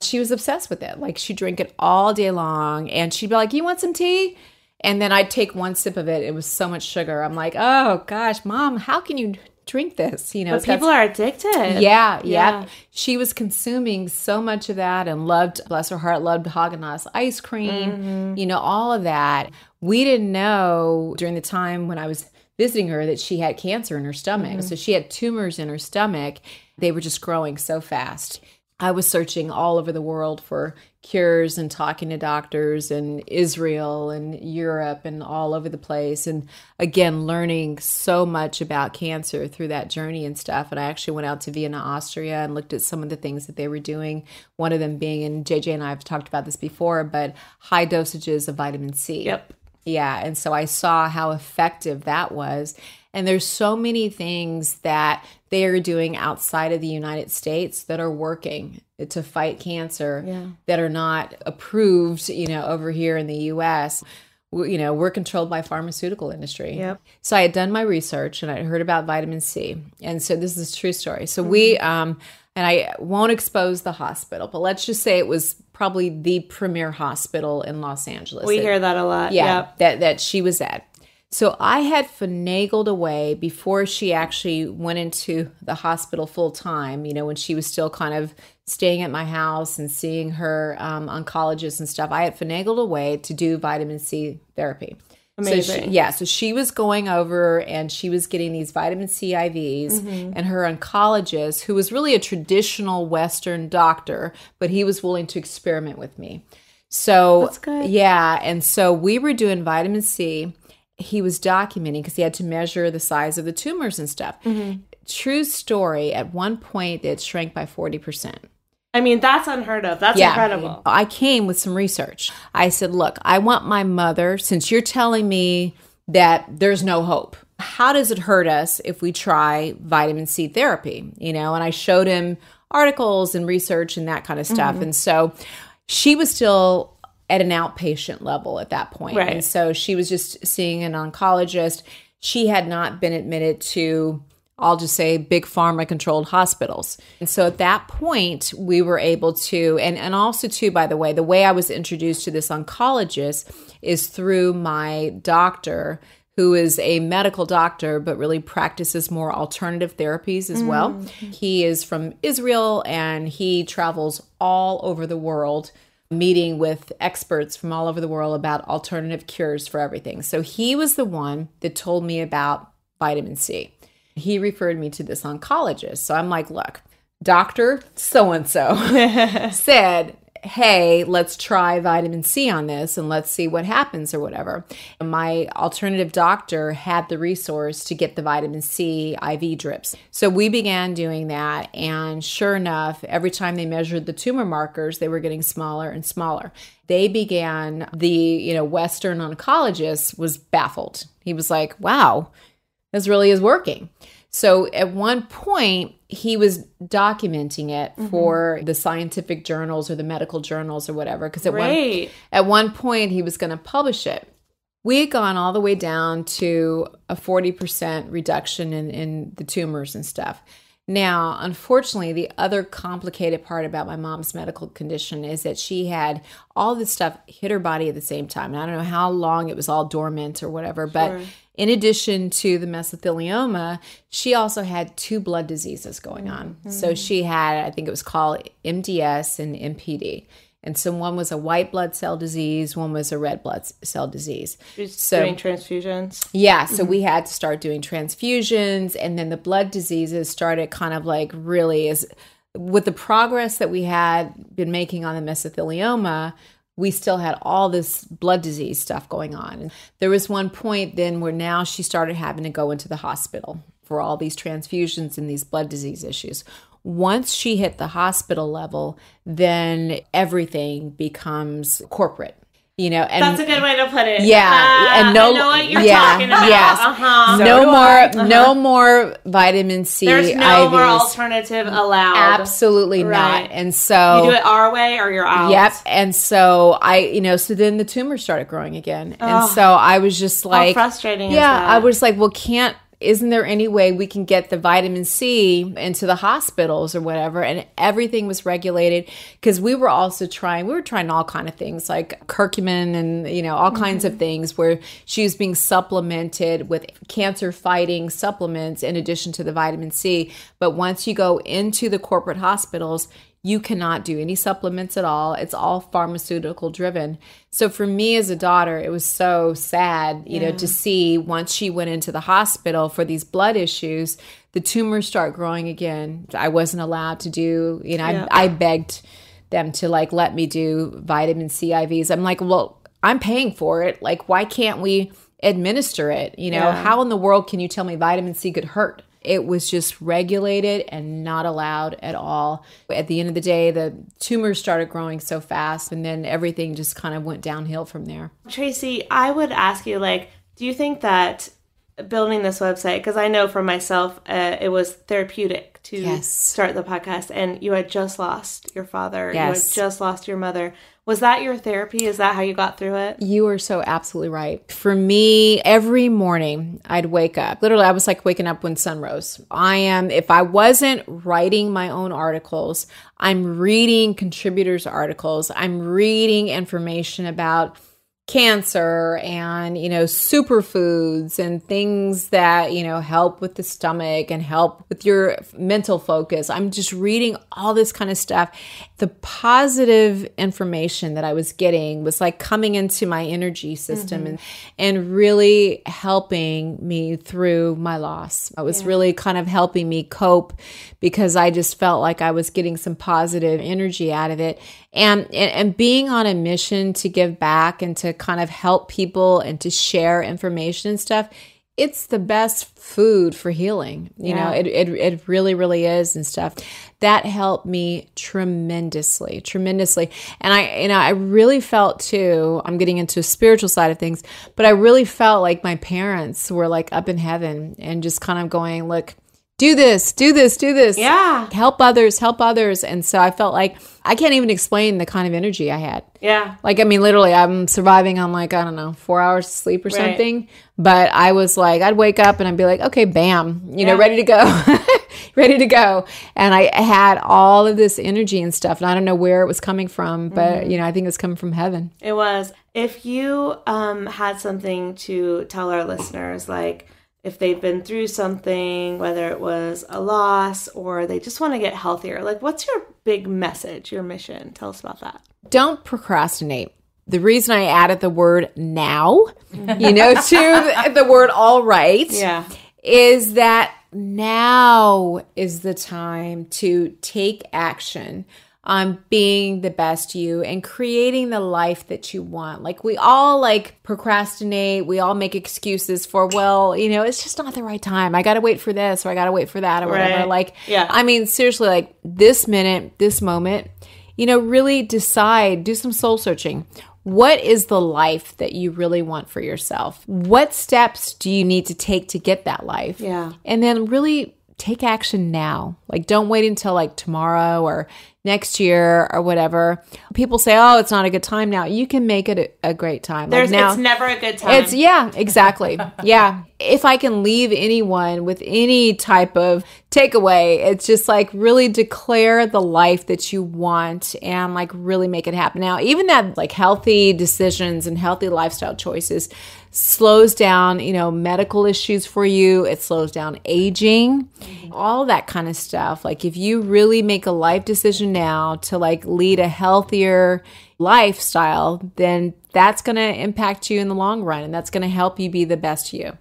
Speaker 3: She was obsessed with it. Like, she'd drink it all day long. And she'd be like, You want some tea? And then I'd take one sip of it. It was so much sugar. I'm like, oh gosh, mom, how can you drink this?
Speaker 1: You know, but people are addicted.
Speaker 3: Yeah, yeah, yeah. She was consuming so much of that and loved, bless her heart, loved Haagen ice cream. Mm-hmm. You know, all of that. We didn't know during the time when I was visiting her that she had cancer in her stomach. Mm-hmm. So she had tumors in her stomach. They were just growing so fast. I was searching all over the world for cures and talking to doctors in Israel and Europe and all over the place. And again, learning so much about cancer through that journey and stuff. And I actually went out to Vienna, Austria and looked at some of the things that they were doing. One of them being, and JJ and I have talked about this before, but high dosages of vitamin C.
Speaker 1: Yep.
Speaker 3: Yeah. And so I saw how effective that was. And there's so many things that they are doing outside of the United States that are working to fight cancer
Speaker 1: yeah.
Speaker 3: that are not approved, you know, over here in the US. You know, we're controlled by pharmaceutical industry.
Speaker 1: Yep.
Speaker 3: So I had done my research and I heard about vitamin C. And so this is a true story. So mm-hmm. we um and I won't expose the hospital, but let's just say it was probably the premier hospital in Los Angeles.
Speaker 1: We hear that a lot.
Speaker 3: Yeah, yep. that that she was at. So I had finagled away before she actually went into the hospital full time, you know, when she was still kind of staying at my house and seeing her um, oncologist and stuff. I had finagled away to do vitamin C therapy.
Speaker 1: Amazing.
Speaker 3: So she, yeah, so she was going over and she was getting these vitamin C IVs, mm-hmm. and her oncologist, who was really a traditional Western doctor, but he was willing to experiment with me. So, yeah, and so we were doing vitamin C he was documenting because he had to measure the size of the tumors and stuff. Mm-hmm. True story, at one point it shrank by 40%.
Speaker 1: I mean, that's unheard of. That's incredible.
Speaker 3: I came with some research. I said, look, I want my mother, since you're telling me that there's no hope, how does it hurt us if we try vitamin C therapy? You know, and I showed him articles and research and that kind of stuff.
Speaker 1: Mm-hmm.
Speaker 3: And so she was still at an outpatient level at that point.
Speaker 1: Right.
Speaker 3: And so she was just seeing an oncologist. She had not been admitted to, I'll just say, big pharma controlled hospitals. And so at that point, we were able to, and, and also, too, by the way, the way I was introduced to this oncologist is through my doctor. Who is a medical doctor, but really practices more alternative therapies as well. Mm-hmm. He is from Israel and he travels all over the world meeting with experts from all over the world about alternative cures for everything. So he was the one that told me about vitamin C. He referred me to this oncologist. So I'm like, look, Dr. So and so (laughs) said, hey, let's try vitamin C on this and let's see what happens or whatever. My alternative doctor had the resource to get the vitamin C IV drips. So we began doing that. And sure enough, every time they measured the tumor markers, they were getting smaller and smaller. They began, the, you know, Western oncologist was baffled. He was like, wow, this really is working. So at one point, he was documenting it mm-hmm. for the scientific journals or the medical journals or whatever. Because at one at one point, he was going to publish it. We had gone all the way down to a 40% reduction in, in the tumors and stuff. Now, unfortunately, the other complicated part about my mom's medical condition is that she had all this stuff hit her body at the same time. And I don't know how long it was all dormant or whatever, but in addition to the mesothelioma, she also had two blood diseases going on. So hmm. she had, I think it was called MDS and MPD. And so one was a white blood cell disease, one was a red blood cell disease.
Speaker 1: Just
Speaker 3: So-
Speaker 1: doing transfusions.
Speaker 3: Yeah, so we mm-hmm. had to start doing transfusions, and then the blood diseases started kind of like really as with the progress that we had been making on the mesothelioma. We still had all this blood disease stuff going on. And there was one point then where now she started having to go into the hospital for all these transfusions and these blood disease issues. Once she hit the hospital level, then everything becomes corporate. You know, and
Speaker 1: That's a good way to put it.
Speaker 3: yeah,
Speaker 1: Ah,
Speaker 3: and no,
Speaker 1: I know what you're
Speaker 3: yeah,
Speaker 1: talking about.
Speaker 3: yes,
Speaker 1: Uh-huh.
Speaker 3: no more, no more vitamin C.
Speaker 1: There's no more alternative allowed.
Speaker 3: Absolutely not. And so,
Speaker 1: You do it our way or you're out.
Speaker 3: yep. And so I, you know, so then the tumor started growing again, and so I was just like,
Speaker 1: frustrating is
Speaker 3: Yeah? I was like, well, can't. Isn't there any way we can get the vitamin C into the hospitals or whatever? And everything was regulated because we were also trying. We were trying all kind of things like curcumin and you know all kinds
Speaker 1: Mm-hmm.
Speaker 3: of things where she was being supplemented with cancer fighting supplements in addition to the vitamin C. But once you go into the corporate hospitals, you cannot do any supplements at all. It's all pharmaceutical driven. So for me as a daughter, it was so sad, you know, to see once she went into the hospital for these blood issues, the tumors start growing again. I wasn't allowed to do, you know,
Speaker 1: Yeah.
Speaker 3: I, I begged them to like let me do vitamin C IVs. I'm like, well, I'm paying for it. Like, why can't we administer it? You know,
Speaker 1: Yeah.
Speaker 3: how in the world can you tell me vitamin C could hurt? It was just regulated and not allowed at all. At the end of the day, the tumors started growing so fast, and then everything just kind of went downhill from there.
Speaker 1: Tracey, I would ask you, like, do you think that building this website, because I know for myself, uh, it was therapeutic to
Speaker 3: Yes.
Speaker 1: start the podcast, and you had just lost your father, you had just lost your mother. Was that your therapy? Is that how you got through it?
Speaker 3: You are so absolutely right. For me, every morning I'd wake up. Literally, I was like waking up when sun rose. I am, if I wasn't writing my own articles, I'm reading contributors' articles, I'm reading information about cancer and you know superfoods and things that you know help with the stomach and help with your mental focus. I'm just reading all this kind of stuff. The positive information that i was getting was like coming into my energy system mm-hmm. and and really helping me through my loss. It was really kind of helping me cope because i just felt like i was getting some positive energy out of it and, and and being on a mission to give back and to kind of help people and to share information and stuff it's the best food for healing. You
Speaker 1: Yeah.
Speaker 3: know, it, it it really, really is and stuff. That helped me tremendously, tremendously. And I, you know, I really felt too, I'm getting into a spiritual side of things, but I really felt like my parents were like up in heaven and just kind of going, look, do this, do this, do this.
Speaker 1: Yeah.
Speaker 3: Help others, help others. And so I felt like I can't even explain the kind of energy I had.
Speaker 1: Yeah.
Speaker 3: Like, I mean, literally, I'm surviving on like, I don't know, four hours of sleep or
Speaker 1: Right.
Speaker 3: something. But I was like, I'd wake up and I'd be like, okay, bam, you know, ready to go, (laughs) ready to go. And I had all of this energy and stuff. And I don't know where it was coming from, but,
Speaker 1: Mm-hmm.
Speaker 3: you know, I think it was coming from heaven.
Speaker 1: It was. If you um, had something to tell our listeners, like if they've been through something, whether it was a loss or they just want to get healthier, like what's your big message, your mission? Tell us about that.
Speaker 3: Don't procrastinate. The reason I added the word now, you know, to the, word all right.
Speaker 1: Yeah.
Speaker 3: is that now is the time to take action on being the best you and creating the life that you want. Like we all like procrastinate, we all make excuses for, well, you know, it's just not the right time. I got to wait for this or I got to wait for that or whatever.
Speaker 1: Right.
Speaker 3: Like
Speaker 1: Yeah.
Speaker 3: I mean, seriously like this minute, this moment, you know, really decide, do some soul searching. What is the life that you really want for yourself? What steps do you need to take to get that life?
Speaker 1: Yeah.
Speaker 3: And then really take action now. Like don't wait until like tomorrow or next year or whatever. People say, "Oh, it's not a good time now." You can make it a, a great time.
Speaker 1: There's
Speaker 3: like now,
Speaker 1: it's never a good time.
Speaker 3: it's yeah, exactly. (laughs) yeah. If I can leave anyone with any type of takeaway, it's just like really declare the life that you want and like really make it happen. Now, even that like healthy decisions and healthy lifestyle choices slows down, you know, medical issues for you. It slows down aging, all that kind of stuff. Like if you really make a life decision now to like lead a healthier lifestyle, then that's going to impact you in the long run and that's going to help you be the best you.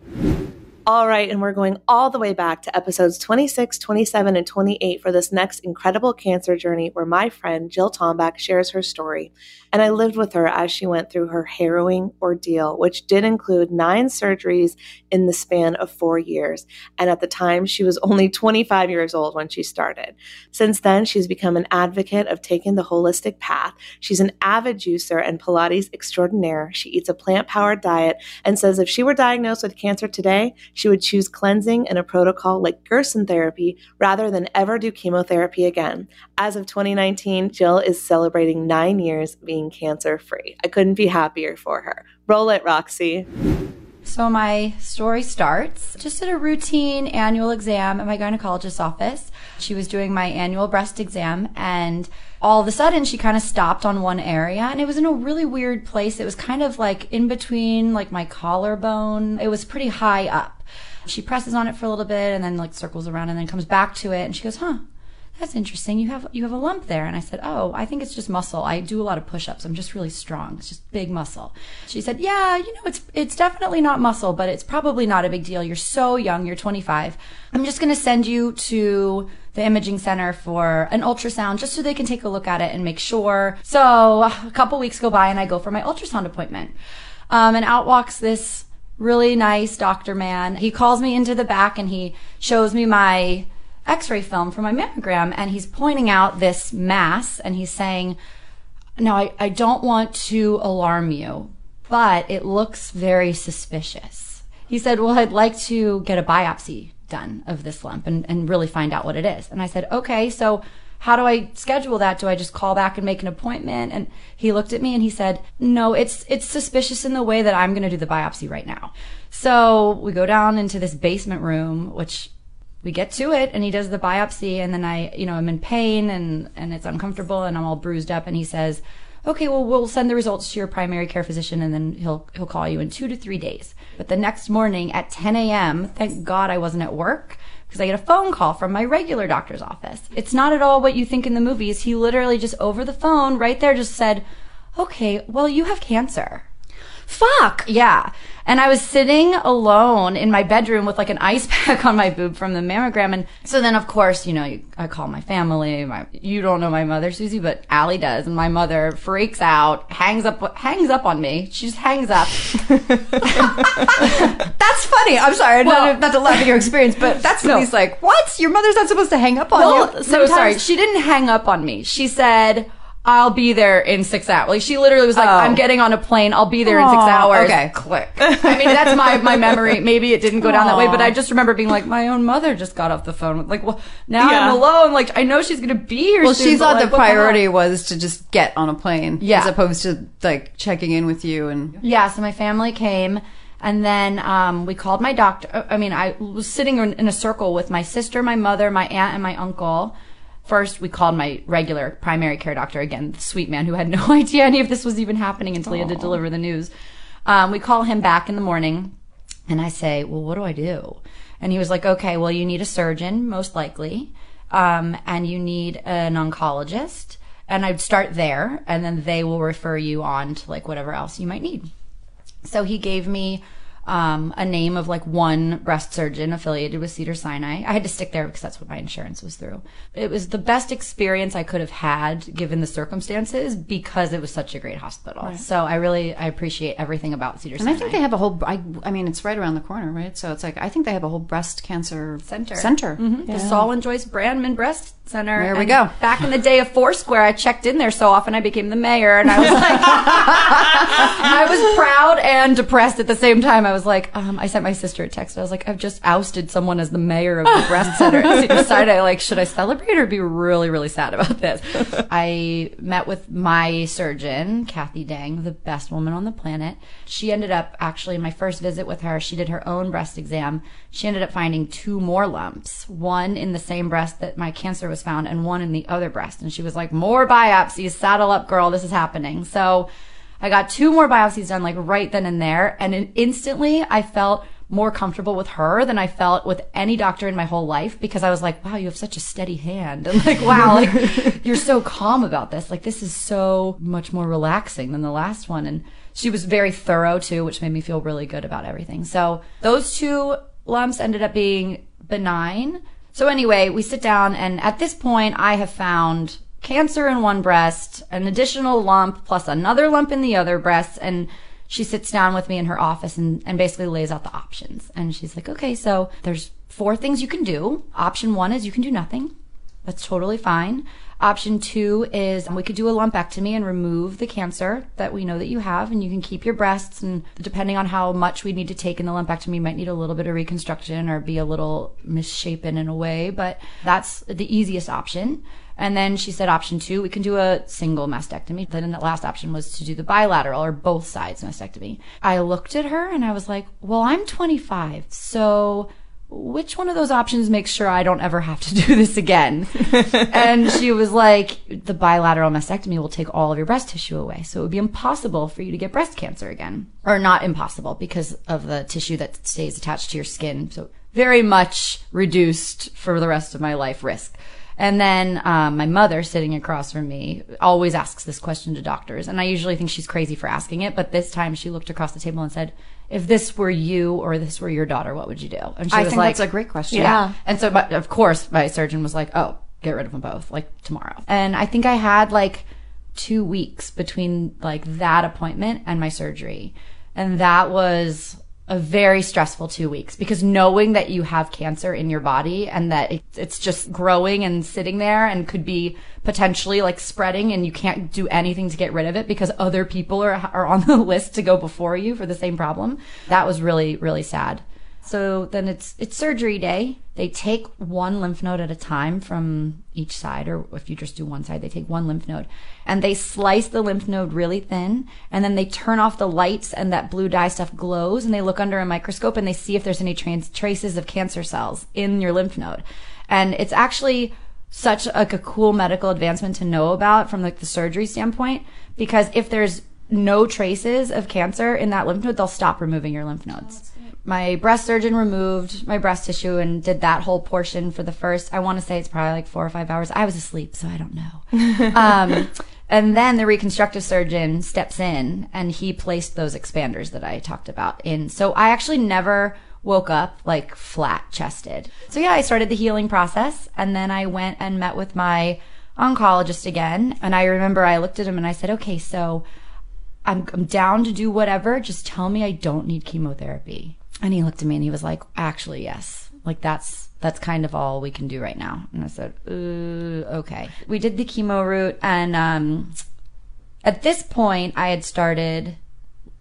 Speaker 1: All right, and we're going all the way back to episodes 26, 27, and 28 for this next incredible cancer journey where my friend Jill Tomback shares her story. And I lived with her as she went through her harrowing ordeal, which did include nine surgeries in the span of four years. And at the time, she was only 25 years old when she started. Since then, she's become an advocate of taking the holistic path. She's an avid juicer and Pilates extraordinaire. She eats a plant powered diet and says if she were diagnosed with cancer today, she would choose cleansing and a protocol like Gerson therapy rather than ever do chemotherapy again. As of 2019, Jill is celebrating nine years being cancer free. I couldn't be happier for her. Roll it, Roxy.
Speaker 5: So my story starts just at a routine annual exam at my gynecologist's office. She was doing my annual breast exam and all of a sudden she kind of stopped on one area and it was in a really weird place. It was kind of like in between like my collarbone. It was pretty high up. She presses on it for a little bit and then like circles around and then comes back to it and she goes, "Huh, that's interesting. You have you have a lump there." And I said, "Oh, I think it's just muscle. I do a lot of push-ups. I'm just really strong. It's just big muscle." She said, "Yeah, you know, it's it's definitely not muscle, but it's probably not a big deal. You're so young. You're 25. I'm just going to send you to the imaging center for an ultrasound just so they can take a look at it and make sure." So, a couple weeks go by and I go for my ultrasound appointment. Um, and out walks this really nice doctor man. He calls me into the back and he shows me my x-ray film for my mammogram and he's pointing out this mass and he's saying, now I, I don't want to alarm you, but it looks very suspicious. He said, well, I'd like to get a biopsy done of this lump and, and really find out what it is. And I said, okay, so how do I schedule that? Do I just call back and make an appointment? And he looked at me and he said, no, it's, it's suspicious in the way that I'm going to do the biopsy right now. So we go down into this basement room, which we get to it and he does the biopsy and then I, you know, I'm in pain and, and it's uncomfortable and I'm all bruised up and he says, okay, well, we'll send the results to your primary care physician and then he'll, he'll call you in two to three days. But the next morning at 10 a.m., thank God I wasn't at work because I get a phone call from my regular doctor's office. It's not at all what you think in the movies. He literally just over the phone right there just said, okay, well, you have cancer. Fuck. Yeah. And I was sitting alone in my bedroom with like an ice (laughs) pack on my boob from the mammogram. And so then, of course, you know, you, I call my family. My, you don't know my mother, Susie, but Allie does. And my mother freaks out, hangs up, hangs up on me. She just hangs up. (laughs) (laughs) that's funny. I'm sorry.
Speaker 3: Well-
Speaker 5: not, not to laugh at your experience, but that's at
Speaker 3: No.
Speaker 5: least like, what? Your mother's not supposed to hang up on
Speaker 3: Well,
Speaker 5: you. No,
Speaker 3: sometimes-
Speaker 5: sorry. She didn't hang up on me. She said, I'll be there in six hours. Like she literally was like,
Speaker 3: Oh.
Speaker 5: I'm getting on a plane. I'll be there in six hours.
Speaker 3: okay.
Speaker 5: Click. I mean, that's my, my (laughs) memory. Maybe it didn't go down that way, but I just remember being like, my own mother just got off the phone. Like, well, now
Speaker 1: Yeah.
Speaker 5: I'm alone. Like, I know she's going to be here
Speaker 9: Well,
Speaker 5: soon,
Speaker 9: she thought
Speaker 5: like,
Speaker 9: the priority was to just get on a plane,
Speaker 5: Yeah.
Speaker 9: as opposed to like checking in with you and.
Speaker 5: Yeah, so my family came and then um, we called my doctor. I mean, I was sitting in, in a circle with my sister, my mother, my aunt, and my uncle. First, we called my regular primary care doctor, again, the sweet man who had no (laughs) idea any of this was even happening until he had to deliver the news. Um, we call him back in the morning and I say, well, what do I do? And he was like, okay, well, you need a surgeon, most likely, um, and you need an oncologist. And I'd start there, and then they will refer you on to like whatever else you might need. So he gave me um, a name of like one breast surgeon affiliated with Cedar Sinai. I had to stick there because that's what my insurance was through. It was the best experience I could have had given the circumstances because it was such a great hospital. So I really I appreciate everything about Cedar
Speaker 9: And
Speaker 5: Sinai.
Speaker 9: And I think they have a whole. I, I mean, it's right around the corner, right? So it's like I think they have a whole breast cancer
Speaker 5: Center.
Speaker 9: Center.
Speaker 5: the Saul and Joyce Brandman Breast Center.
Speaker 9: There we
Speaker 5: And
Speaker 9: go.
Speaker 5: Back in the day of Foursquare, I checked in there so often I became the mayor, and I was like, (laughs) I was proud and depressed at the same time. I was like, um, I sent my sister a text. I was like, I've just ousted someone as the mayor of the breast center. And she (laughs) decided, like, should I celebrate or be really, really sad about this? I met with my surgeon, Kathy Dang, the best woman on the planet. She ended up actually my first visit with her. She did her own breast exam. She ended up finding two more lumps, one in the same breast that my cancer was found, and one in the other breast. And she was like, "More biopsies, saddle up, girl. This is happening." So. I got two more biopsies done like right then and there. And instantly I felt more comfortable with her than I felt with any doctor in my whole life because I was like, wow, you have such a steady hand. (laughs) And like, wow, like (laughs) you're so calm about this. Like this is so much more relaxing than the last one. And she was very thorough too, which made me feel really good about everything. So those two lumps ended up being benign. So anyway, we sit down and at this point I have found cancer in one breast, an additional lump plus another lump in the other breast and she sits down with me in her office and, and basically lays out the options. And she's like, okay, so there's four things you can do. Option one is you can do nothing. That's totally fine. Option two is we could do a lumpectomy and remove the cancer that we know that you have, and you can keep your breasts. And depending on how much we need to take in the lumpectomy, you might need a little bit of reconstruction or be a little misshapen in a way, but that's the easiest option. And then she said option two, we can do a single mastectomy. Then the last option was to do the bilateral or both sides mastectomy. I looked at her and I was like, well, I'm 25. So which one of those options makes sure I don't ever have to do this again? (laughs) and she was like, the bilateral mastectomy will take all of your breast tissue away. So it would be impossible for you to get breast cancer again. Or not impossible because of the tissue that stays attached to your skin. So very much reduced for the rest of my life risk. And then um, my mother, sitting across from me, always asks this question to doctors. And I usually think she's crazy for asking it, but this time she looked across the table and said, "If this were you or this were your daughter, what would you do?" And she
Speaker 9: I
Speaker 5: was
Speaker 9: think
Speaker 5: like,
Speaker 9: that's a great question.
Speaker 5: yeah. And so, but of course, my surgeon was like, "Oh, get rid of them both, like tomorrow." And I think I had like two weeks between like that appointment and my surgery, and that was a very stressful two weeks because knowing that you have cancer in your body and that it, it's just growing and sitting there and could be potentially like spreading and you can't do anything to get rid of it because other people are, are on the (laughs) list to go before you for the same problem. That was really, really sad. So then it's it's surgery day. They take one lymph node at a time from each side, or if you just do one side, they take one lymph node, and they slice the lymph node really thin, and then they turn off the lights, and that blue dye stuff glows, and they look under a microscope and they see if there's any trans- traces of cancer cells in your lymph node, and it's actually such like a cool medical advancement to know about from like the surgery standpoint, because if there's no traces of cancer in that lymph node, they'll stop removing your lymph nodes my breast surgeon removed my breast tissue and did that whole portion for the first i want to say it's probably like four or five hours i was asleep so i don't know (laughs) um, And then the reconstructive surgeon steps in and he placed those expanders that I talked about in. So I actually never woke up like flat chested. So yeah, I started the healing process and then I went and met with my oncologist again. And I remember I looked at him and I said, okay, so I'm, I'm down to do whatever. Just tell me I don't need chemotherapy. And he looked at me and he was like, actually, yes. Like that's, that's kind of all we can do right now. And I said, okay. We did the chemo route and, um, at this point I had started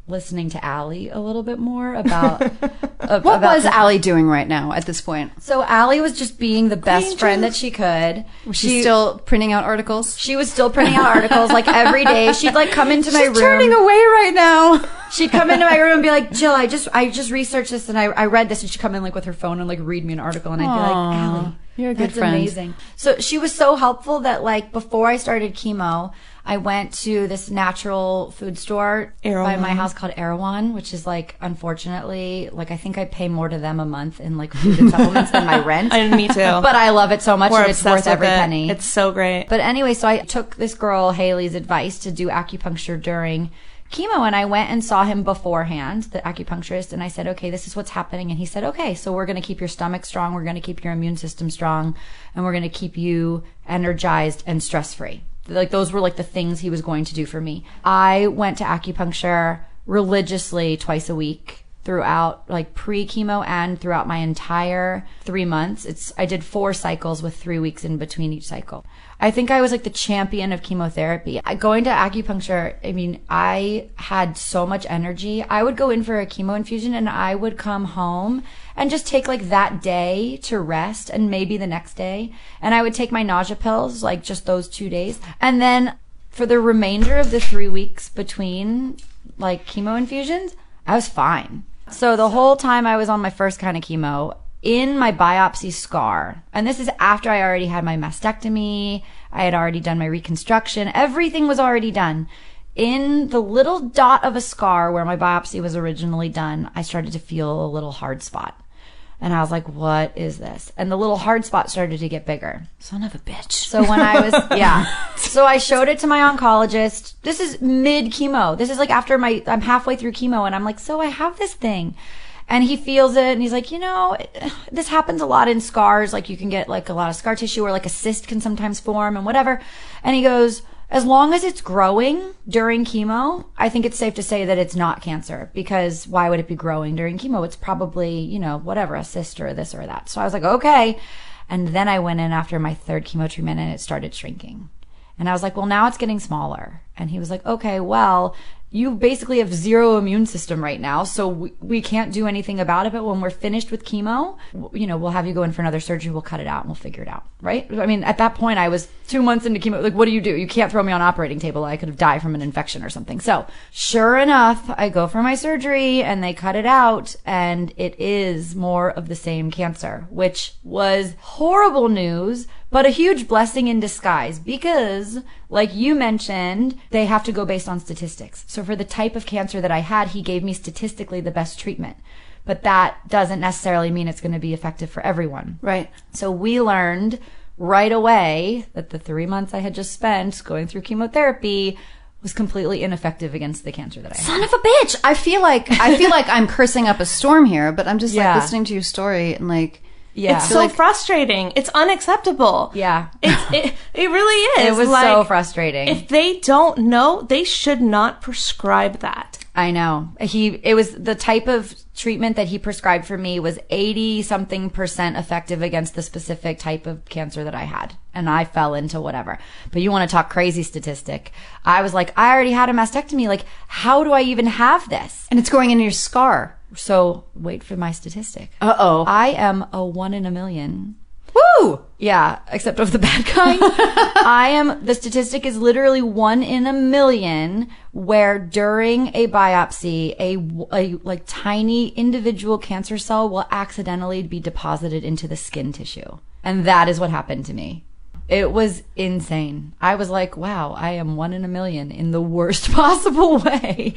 Speaker 5: listening to Allie a little bit more about, (laughs) uh,
Speaker 9: What
Speaker 5: about
Speaker 9: was
Speaker 5: the-
Speaker 9: Allie doing right now at this point?
Speaker 5: So Allie was just being the best friend that she could.
Speaker 9: Was she, still printing out articles?
Speaker 5: She was still printing out articles like every day. (laughs) She'd like come into my
Speaker 9: She's
Speaker 5: room.
Speaker 9: turning away right now.
Speaker 5: She'd come into my room and be like, Jill, I just I just researched this and I, I read this and she'd come in like with her phone and like read me an article and I'd be like, Allie,
Speaker 9: you're a good
Speaker 5: that's
Speaker 9: friend."
Speaker 5: amazing. So she was so helpful that like before I started chemo, I went to this natural food store by my house called Erewhon, which is like unfortunately like I think I pay more to them a month in like food and supplements than my (laughs) rent.
Speaker 1: And me too.
Speaker 5: But I love it so much
Speaker 1: We're
Speaker 5: and it's worth every
Speaker 1: it.
Speaker 5: penny.
Speaker 1: It's so great.
Speaker 5: But anyway, so I took this girl Haley's advice to do acupuncture during chemo and I went and saw him beforehand, the acupuncturist, and I said, "Okay, this is what's happening." And he said, "Okay, so we're going to keep your stomach strong, we're going to keep your immune system strong, and we're going to keep you energized and stress-free." Like those were like the things he was going to do for me. I went to acupuncture religiously twice a week throughout like pre chemo and throughout my entire three months. It's I did four cycles with three weeks in between each cycle. I think I was like the champion of chemotherapy. I, going to acupuncture, I mean, I had so much energy. I would go in for a chemo infusion and I would come home and just take like that day to rest and maybe the next day. And I would take my nausea pills like just those two days. And then for the remainder of the three weeks between like chemo infusions, I was fine. So the whole time I was on my first kind of chemo, in my biopsy scar, and this is after I already had my mastectomy, I had already done my reconstruction, everything was already done. In the little dot of a scar where my biopsy was originally done, I started to feel a little hard spot. And I was like, what is this? And the little hard spot started to get bigger.
Speaker 9: Son of a bitch.
Speaker 5: So when I was, (laughs) yeah. So I showed it to my oncologist. This is mid chemo. This is like after my, I'm halfway through chemo and I'm like, so I have this thing. And he feels it and he's like, you know, (sighs) this happens a lot in scars. Like you can get like a lot of scar tissue or like a cyst can sometimes form and whatever. And he goes, as long as it's growing during chemo, I think it's safe to say that it's not cancer because why would it be growing during chemo? It's probably, you know, whatever, a cyst or this or that. So I was like, okay. And then I went in after my third chemo treatment and it started shrinking. And I was like, well, now it's getting smaller. And he was like, okay, well, you basically have zero immune system right now. So we, we can't do anything about it. But when we're finished with chemo, you know, we'll have you go in for another surgery. We'll cut it out and we'll figure it out. Right. I mean, at that point, I was two months into chemo. Like, what do you do? You can't throw me on operating table. I could have died from an infection or something. So sure enough, I go for my surgery and they cut it out and it is more of the same cancer, which was horrible news but a huge blessing in disguise because, like you mentioned, they have to go based on statistics. So for the type of cancer that I had, he gave me statistically the best treatment. But that doesn't necessarily mean it's going to be effective for everyone.
Speaker 9: Right.
Speaker 5: So we learned right away that the three months I had just spent going through chemotherapy was completely ineffective against the cancer that I had.
Speaker 9: Son of a bitch. I feel like I feel like I'm cursing up a storm here, but I'm just
Speaker 5: Yeah.
Speaker 9: like listening to your story and like
Speaker 5: Yeah.
Speaker 1: It's so frustrating. It's unacceptable.
Speaker 5: yeah.
Speaker 1: It's, it, it really (laughs) is.
Speaker 5: It was
Speaker 1: like,
Speaker 5: so frustrating.
Speaker 1: If they don't know, they should not prescribe that.
Speaker 5: I know. He it was the type of treatment that he prescribed for me was 80 something percent effective against the specific type of cancer that I had. And I fell into whatever. But you want to talk crazy statistic. I was like, I already had a mastectomy. Like, how do I even have this?
Speaker 9: and it's going into your scar.
Speaker 5: So wait for my statistic.
Speaker 9: Uh oh.
Speaker 5: I am a one in a million.
Speaker 9: Woo!
Speaker 5: Yeah, except of the bad (laughs) kind. I am, the statistic is literally one in a million where during a biopsy, a, a like tiny individual cancer cell will accidentally be deposited into the skin tissue. And that is what happened to me. It was insane. I was like, wow, I am one in a million in the worst (laughs) possible way.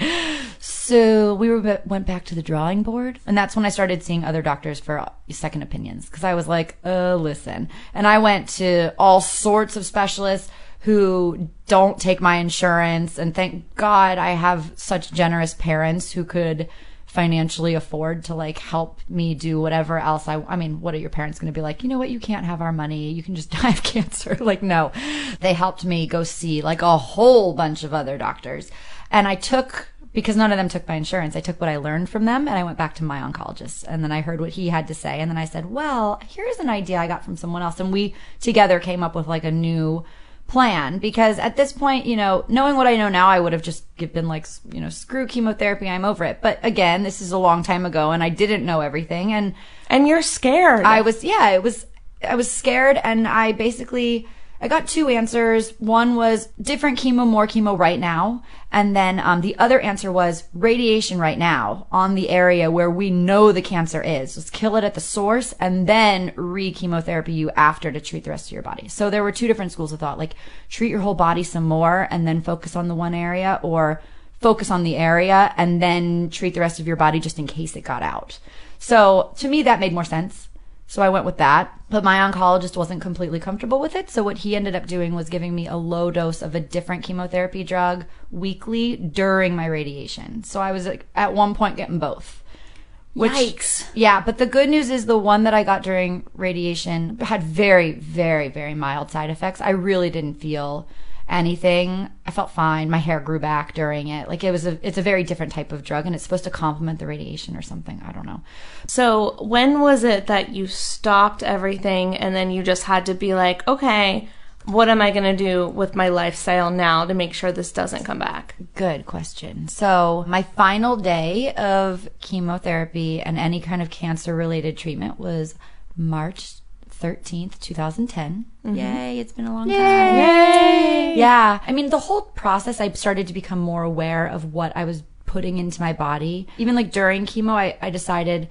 Speaker 5: So we were, went back to the drawing board. And that's when I started seeing other doctors for second opinions. Cause I was like, uh, listen. And I went to all sorts of specialists. who don't take my insurance. And thank God I have such generous parents who could financially afford to like help me do whatever else I I mean what are your parents going to be like? You know what? You can't have our money. You can just (laughs) die of cancer. (laughs) Like no. They helped me go see like a whole bunch of other doctors. And I took because none of them took my insurance I took what I learned from them and I went back to my oncologist. And then I heard what he had to say. And then I said well here's an idea I got from someone else. And we together came up with like a new plan because at this point, you know, knowing what I know now, I would have just been like, you know, screw chemotherapy, I'm over it. But again, this is a long time ago and I didn't know everything and
Speaker 1: And you're scared.
Speaker 5: I was yeah, it was I was scared and I basically I got two answers. One was different chemo, more chemo right now. And then um, the other answer was radiation right now on the area where we know the cancer is. Let's kill it at the source and then re chemotherapy you after to treat the rest of your body. So there were two different schools of thought like treat your whole body some more and then focus on the one area or focus on the area and then treat the rest of your body just in case it got out. So to me, that made more sense. So I went with that. But my oncologist wasn't completely comfortable with it. So what he ended up doing was giving me a low dose of a different chemotherapy drug weekly during my radiation. So I was like, at one point getting both. Which,
Speaker 1: Yikes.
Speaker 5: Yeah, but the good news is the one that I got during radiation had very, very, very mild side effects. I really didn't feel anything. I felt fine. My hair grew back during it. Like it was a, it's a very different type of drug and it's supposed to complement the radiation or something. I don't know.
Speaker 1: So, when was it that you stopped everything and then you just had to be like, okay, what am I going to do with my lifestyle now to make sure this doesn't come back?
Speaker 5: Good question. So, my final day of chemotherapy and any kind of cancer related treatment was March 13th, 2010. Mm-hmm. Yay, it's been a long time. Yay! Yeah. I mean, the whole process, I started to become more aware of what I was putting into my body. Even like during chemo, I, I decided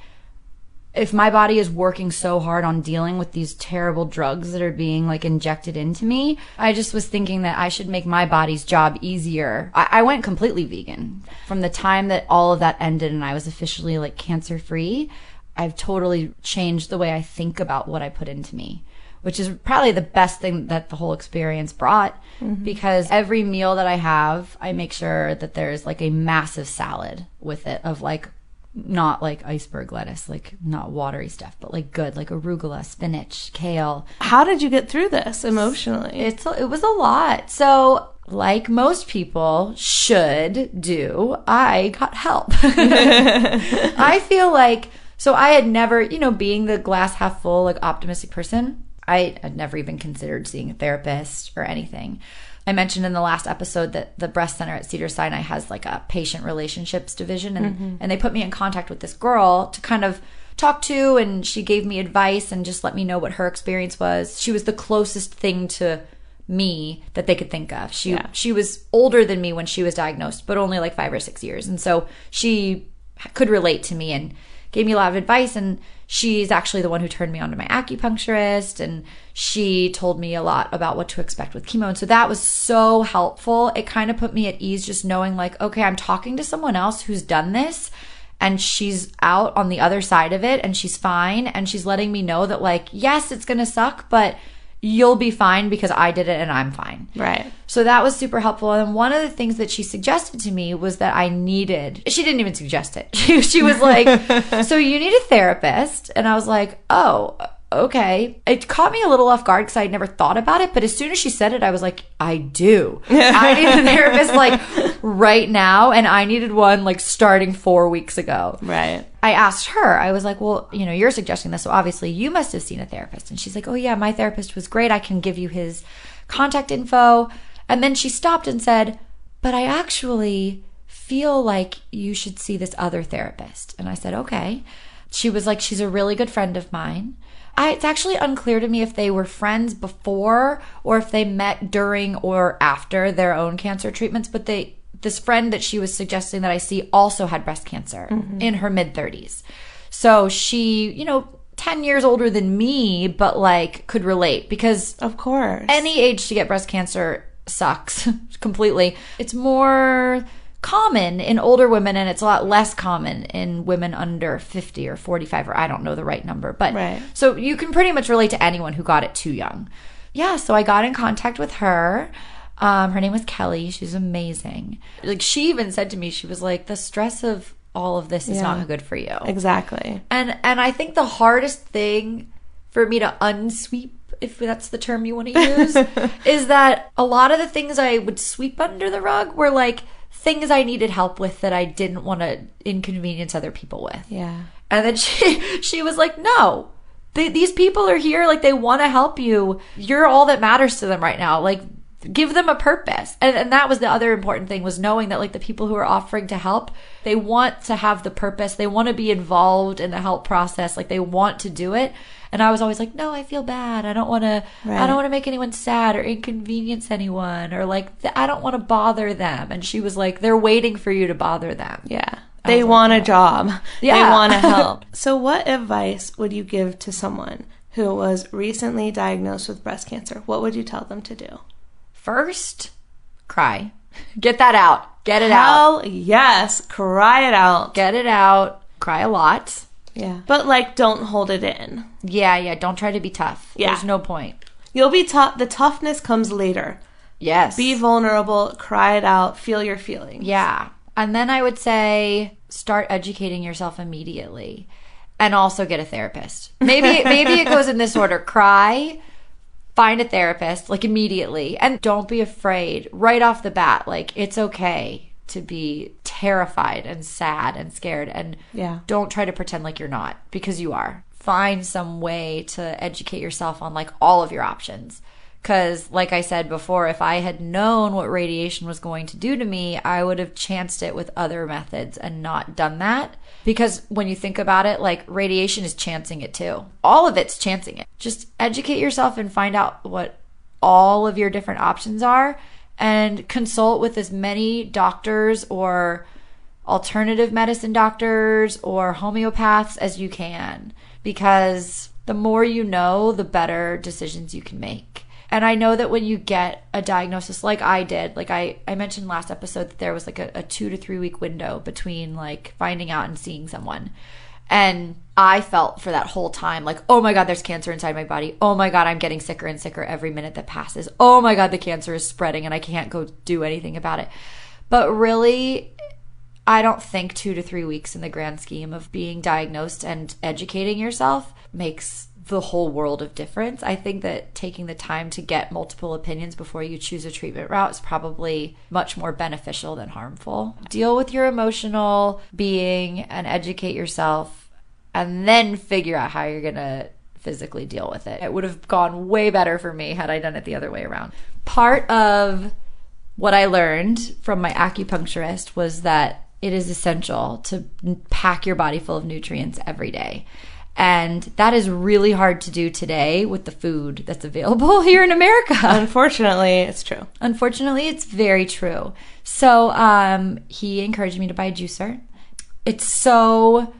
Speaker 5: if my body is working so hard on dealing with these terrible drugs that are being like injected into me, I just was thinking that I should make my body's job easier. I, I went completely vegan. From the time that all of that ended and I was officially like cancer free, I've totally changed the way I think about what I put into me. Which is probably the best thing that the whole experience brought mm-hmm. because every meal that I have, I make sure that there's like a massive salad with it of like not like iceberg lettuce, like not watery stuff, but like good, like arugula, spinach, kale.
Speaker 1: How did you get through this emotionally?
Speaker 5: It's it was a lot. So, like most people should do, I got help. (laughs) (laughs) I feel like so I had never, you know, being the glass half full, like optimistic person, I had never even considered seeing a therapist or anything. I mentioned in the last episode that the breast center at Cedar Sinai has like a patient relationships division and, mm-hmm. and they put me in contact with this girl to kind of talk to and she gave me advice and just let me know what her experience was. She was the closest thing to me that they could think of. She
Speaker 1: Yeah.
Speaker 5: she was older than me when she was diagnosed, but only like 5 or 6 years. And so she could relate to me and gave me a lot of advice and she's actually the one who turned me on to my acupuncturist and she told me a lot about what to expect with chemo and so that was so helpful. It kind of put me at ease just knowing like okay i'm talking to someone else who's done this and she's out on the other side of it and she's fine and she's letting me know that like yes it's gonna suck but you'll be fine because i did it and i'm fine
Speaker 1: right.
Speaker 5: so that was super helpful. And one of the things that she suggested to me was that I needed, she didn't even suggest it. She, (laughs) she was like, (laughs) So you need a therapist. And I was like, Oh, okay. It caught me a little off guard because I had never thought about it. But as soon as she said it, I was like, I do. (laughs) I need a therapist like right now. And I needed one like starting four weeks ago.
Speaker 1: Right.
Speaker 5: I asked her, I was like, well, you know, you're suggesting this. So obviously you must have seen a therapist. And she's like, oh, yeah, my therapist was great. I can give you his contact info. And then she stopped and said, but I actually feel like you should see this other therapist. And I said, okay. She was like, she's a really good friend of mine. I, it's actually unclear to me if they were friends before or if they met during or after their own cancer treatments, but they, this friend that she was suggesting that I see also had breast cancer mm-hmm. in her mid 30s. So she, you know, 10 years older than me, but like could relate because
Speaker 1: Of course.
Speaker 5: any age to get breast cancer sucks (laughs) completely. It's more common in older women and it's a lot less common in women under 50 or 45 or I don't know the right number. But
Speaker 1: Right.
Speaker 5: so you can pretty much relate to anyone who got it too young. yeah, so I got in contact with her. Um, her name was Kelly. She's amazing. Like she even said to me, she was like, the stress of all of this is
Speaker 1: Yeah.
Speaker 5: not good for you.
Speaker 1: Exactly.
Speaker 5: And and I think the hardest thing for me to unsweep, if that's the term you want to (laughs) use, is that a lot of the things I would sweep under the rug were like things I needed help with that I didn't want to inconvenience other people with.
Speaker 1: Yeah.
Speaker 5: And then (laughs) she she was like, "No. They, these people are here like they want to help you. You're all that matters to them right now. Like give them a purpose." And and that was the other important thing was knowing that like the people who are offering to help, they want to have the purpose. They want to be involved in the help process. Like they want to do it. And I was always like, "No, I feel bad. I don't want to I don't want to make anyone sad or inconvenience anyone or like th- I don't want to bother them." And she was like, "They're waiting for you to bother them."
Speaker 1: Yeah. They want a job. (laughs)
Speaker 5: Yeah.
Speaker 1: They want to (laughs) help. so, what advice would you give to someone who was recently diagnosed with breast cancer? What would you tell them to do?
Speaker 5: First, cry. (laughs) Get that out. Get it out.
Speaker 1: Hell yes. Cry it out.
Speaker 5: Get it out. Cry a lot.
Speaker 1: Yeah. But, like, don't hold it in.
Speaker 5: Yeah, yeah. Don't try to be tough.
Speaker 1: Yeah.
Speaker 5: There's no point.
Speaker 1: You'll be tough. The toughness comes later.
Speaker 5: Yes.
Speaker 1: Be vulnerable, cry it out, feel your feelings.
Speaker 5: yeah. And then I would say start educating yourself immediately and also get a therapist. Maybe (laughs) maybe it goes in this order. Cry, find a therapist like immediately and don't be afraid right off the bat. Like it's okay to be terrified and sad and scared and
Speaker 1: Yeah.
Speaker 5: don't try to pretend like you're not because you are. Find some way to educate yourself on like all of your options. Cause like I said before, if I had known what radiation was going to do to me, I would have chanced it with other methods and not done that. Because when you think about it, like radiation is chancing it too. All of it's chancing it. Just educate yourself and find out what all of your different options are and consult with as many doctors or alternative medicine doctors or homeopaths as you can because the more you know, the better decisions you can make. And I know that when you get a diagnosis like I did, like I, I mentioned last episode that there was like a, a two to three week window between like finding out and seeing someone. And I felt for that whole time like, oh my God, there's cancer inside my body. Oh my God, I'm getting sicker and sicker every minute that passes. Oh my God, the cancer is spreading and I can't go do anything about it. But really, I don't think two to three weeks in the grand scheme of being diagnosed and educating yourself makes the whole world of difference. I think that taking the time to get multiple opinions before you choose a treatment route is probably much more beneficial than harmful. Deal with your emotional being and educate yourself, and then figure out how you're going to physically deal with it. It would have gone way better for me had I done it the other way around. Part of what I learned from my acupuncturist was that it is essential to pack your body full of nutrients every day. And that is really hard to do today with the food that's available (laughs) here in America.
Speaker 1: Unfortunately, it's true.
Speaker 5: Unfortunately, it's very true. So um, he encouraged me to buy a juicer. It's so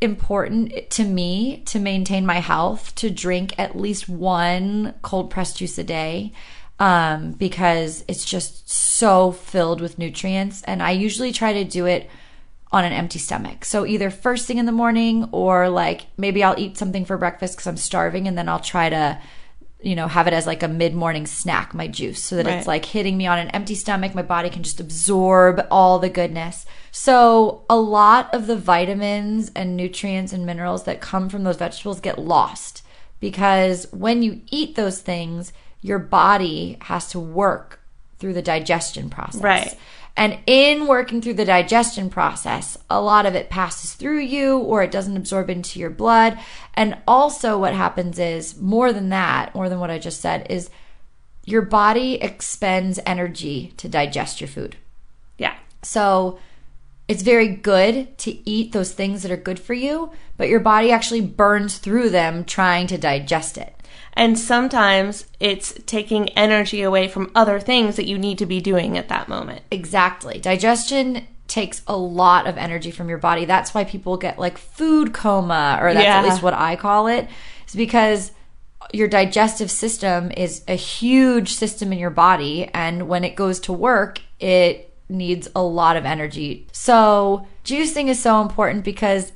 Speaker 5: important to me to maintain my health to drink at least one cold pressed juice a day um, because it's just so filled with nutrients. And I usually try to do it on an empty stomach. So either first thing in the morning or like maybe I'll eat something for breakfast because I'm starving and then I'll try to you know, have it as like a mid morning snack, my juice, so that
Speaker 1: Right.
Speaker 5: it's like hitting me on an empty stomach. My body can just absorb all the goodness. So, a lot of the vitamins and nutrients and minerals that come from those vegetables get lost because when you eat those things, your body has to work through the digestion process.
Speaker 1: Right.
Speaker 5: And in working through the digestion process, a lot of it passes through you or it doesn't absorb into your blood. And also, what happens is more than that, more than what I just said, is your body expends energy to digest your food.
Speaker 1: Yeah.
Speaker 5: So it's very good to eat those things that are good for you, but your body actually burns through them trying to digest it.
Speaker 1: And sometimes it's taking energy away from other things that you need to be doing at that moment.
Speaker 5: Exactly. Digestion takes a lot of energy from your body. That's why people get like food coma, or that's at least what I call it, is because your digestive system is a huge system in your body. And when it goes to work, it needs a lot of energy. So, juicing is so important because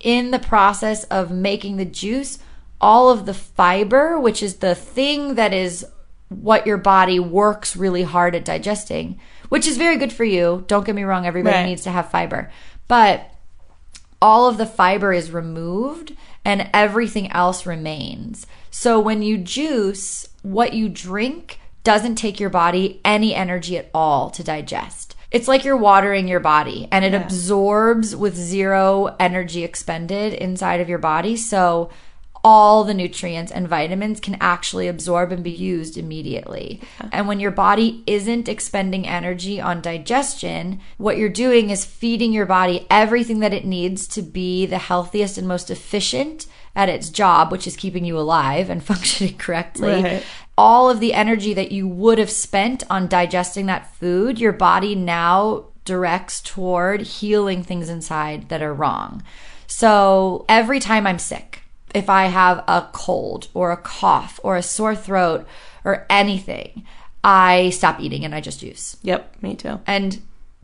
Speaker 5: in the process of making the juice, all of the fiber, which is the thing that is what your body works really hard at digesting, which is very good for you. Don't get me wrong, everybody
Speaker 1: Right.
Speaker 5: needs to have fiber. But all of the fiber is removed and everything else remains. So when you juice, what you drink doesn't take your body any energy at all to digest. It's like you're watering your body and it absorbs with zero energy expended inside of your body. So all the nutrients and vitamins can actually absorb and be used immediately. And when your body isn't expending energy on digestion, what you're doing is feeding your body everything that it needs to be the healthiest and most efficient at its job, which is keeping you alive and (laughs) functioning correctly.
Speaker 1: Right.
Speaker 5: All of the energy that you would have spent on digesting that food, your body now directs toward healing things inside that are wrong. So every time I'm sick, if I have a cold or a cough or a sore throat or anything, I stop eating and I just juice.
Speaker 1: Yep, me too.
Speaker 5: And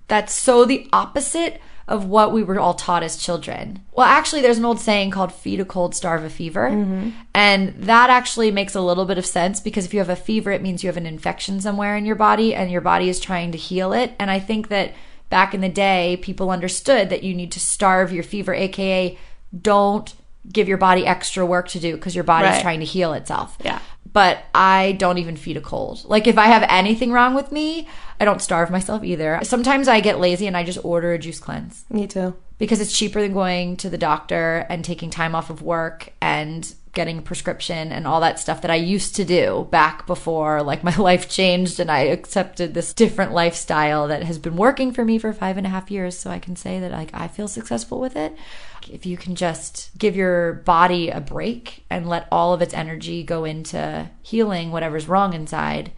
Speaker 5: that's so the opposite of what we were all taught as children. Well, actually, there's an old saying called feed a cold, starve a fever. Mm-hmm. And that actually makes a little bit of sense because if you have a fever, it means you have an infection somewhere in your body and your body is trying to heal it. And I think that back in the day, people understood that you need to starve your fever, aka don't give your body extra work to do because your body's
Speaker 1: Right.
Speaker 5: trying to heal itself
Speaker 1: Yeah.
Speaker 5: But I don't even feed a cold. Like if I have anything wrong with me, I don't starve myself either. Sometimes I get lazy and I just order a juice cleanse
Speaker 1: Me too.
Speaker 5: because it's cheaper than going to the doctor and taking time off of work and getting prescription and all that stuff that I used to do back before like my (laughs) life changed and I accepted this different lifestyle that has been working for me for five and a half years. So I can say that like I feel successful with it. If you can just give your body a break and let all of its energy go into healing whatever's wrong inside,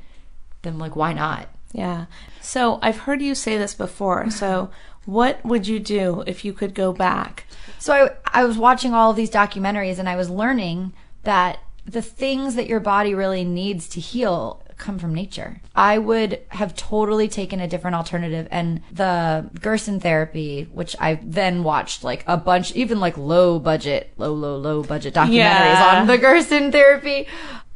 Speaker 5: then like why not?
Speaker 1: Yeah. So I've heard you say this before. So what would you do if you could go back?
Speaker 5: So I, I was watching all of these documentaries and I was learning that the things that your body really needs to heal come from nature. I would have totally taken a different alternative and the Gerson therapy, which I then watched like a bunch, even like low budget, low, low, low budget documentaries
Speaker 1: Yeah.
Speaker 5: on the Gerson therapy.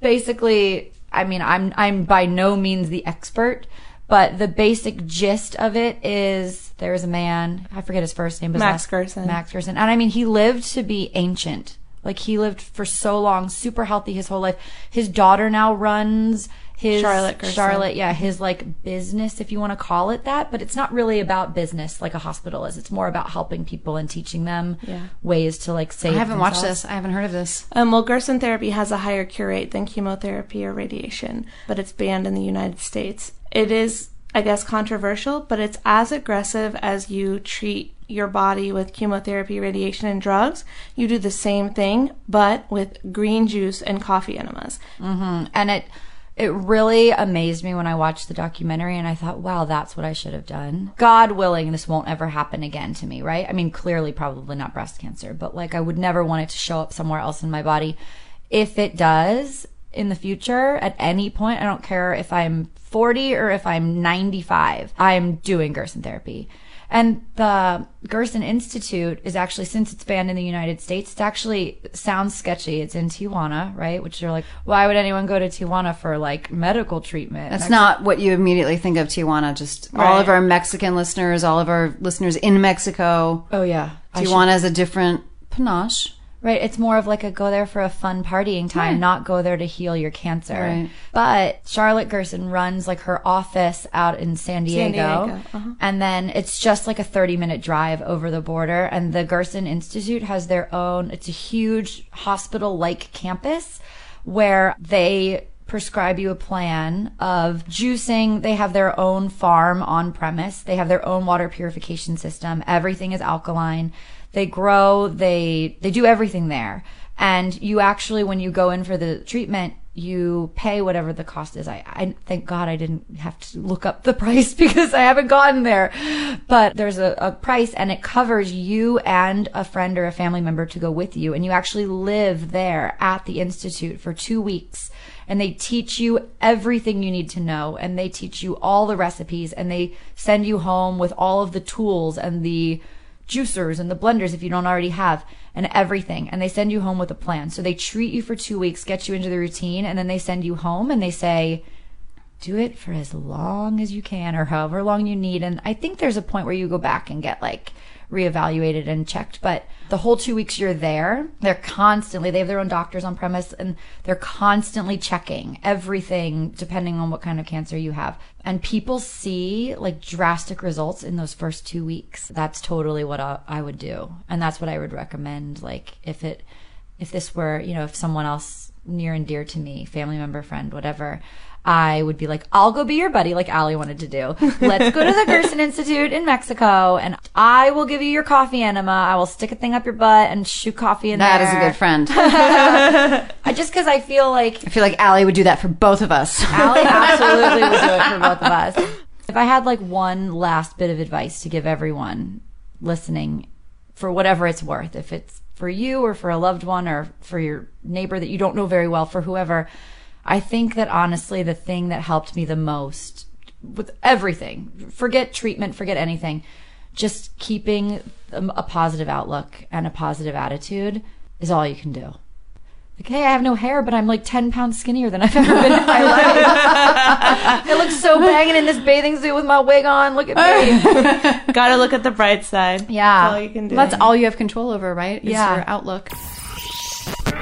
Speaker 5: Basically, I mean, I'm, I'm by no means the expert, but the basic gist of it is there is a man, I forget his first name, but
Speaker 1: Max
Speaker 5: last-
Speaker 1: Gerson.
Speaker 5: Max Gerson. And I mean, he lived to be ancient. Like he lived for so long, super healthy his whole life. His daughter now runs his
Speaker 1: Charlotte Gerson.
Speaker 5: Charlotte, yeah, his like business, if you want to call it that. But it's not really about business like a hospital is. It's more about helping people and teaching them
Speaker 1: Yeah.
Speaker 5: ways to like save.
Speaker 9: I haven't watched this. I haven't heard of this.
Speaker 1: Um, well, Gerson therapy has a higher cure rate than chemotherapy or radiation, but it's banned in the United States. It is, I guess, controversial, but it's as aggressive as you treat your body with chemotherapy, radiation, and drugs. You do the same thing, but with green juice and coffee enemas. Mm-hmm.
Speaker 5: And it it really amazed me when I watched the documentary and I thought, wow, that's what I should have done. God willing, this won't ever happen again to me, right? I mean, clearly, probably not breast cancer, but like I would never want it to show up somewhere else in my body. If it does in the future at any point, I don't care if I'm 40 or if I'm 95, I'm doing Gerson therapy. And the Gerson Institute is actually, since it's banned in the United States, it actually sounds sketchy. It's in Tijuana, right? Which you're like, why would anyone go to Tijuana for like medical treatment?
Speaker 9: That's not what you immediately think of Tijuana. Just all of our Mexican listeners, all of our listeners in Mexico.
Speaker 5: Oh yeah,
Speaker 9: Tijuana is a different panache.
Speaker 5: Right. It's more of like a go there for a fun partying time, not go there to heal your cancer.
Speaker 9: Right.
Speaker 5: But Charlotte Gerson runs like her office out in San Diego.
Speaker 1: Diego, uh-huh.
Speaker 5: And then it's just like a 30 minute drive over the border. And the Gerson Institute has their own, it's a huge hospital like campus where they prescribe you a plan of juicing. They have their own farm on premise. They have their own water purification system. Everything is alkaline. They grow, they, they do everything there. And you actually, when you go in for the treatment, you pay whatever the cost is. I, I thank God I didn't have to look up the (laughs) price because I haven't gotten there. But there's a, a price and it covers you and a friend or a family member to go with you. And you actually live there at the Institute for two weeks. And they teach you everything you need to know. And they teach you all the recipes and they send you home with all of the tools and the juicers and the blenders if you don't already have and everything. And they send you home with a plan. So they treat you for two weeks, get you into the routine, and then they send you home and they say, do it for as long as you can or however long you need. And I think there's a point where you go back and get like reevaluated and checked. But the whole two weeks you're there, they're constantly, they have their own doctors on premise and they're constantly checking everything depending on what kind of cancer you have. And people see like drastic results in those first two weeks. That's totally what I, I would do. And that's what I would recommend. Like if it, if this were, you know, if someone else near and dear to me, family member, friend, whatever, I would be like, I'll go be your buddy, like Ali wanted to do. (laughs) Let's go to the Gerson Institute in Mexico, and I will give you your coffee enema. I will stick a thing up your butt and shoot coffee in
Speaker 9: That
Speaker 5: That
Speaker 9: is a good friend. (laughs)
Speaker 5: I just because I feel like
Speaker 9: I feel like Allie would do that for both of us.
Speaker 5: Ali (laughs) absolutely would do it for both of us. If I had like one last bit of advice to give everyone listening, for whatever it's worth, if it's for you or for a loved one or for your neighbor that you don't know very well, for whoever, I think that honestly, the thing that helped me the most with everything, forget treatment, forget anything, just keeping a a positive outlook and a positive attitude is all you can do. Like, hey, I have no hair, but I'm like 10 pounds skinnier than I've ever been in my (laughs) life. I look so banging in this bathing suit with my wig on. Look at me. (laughs)
Speaker 1: Gotta look at the bright side.
Speaker 5: Yeah.
Speaker 1: That's all you can do.
Speaker 9: That's all you have control over, right? Is
Speaker 5: Yeah.
Speaker 9: your outlook.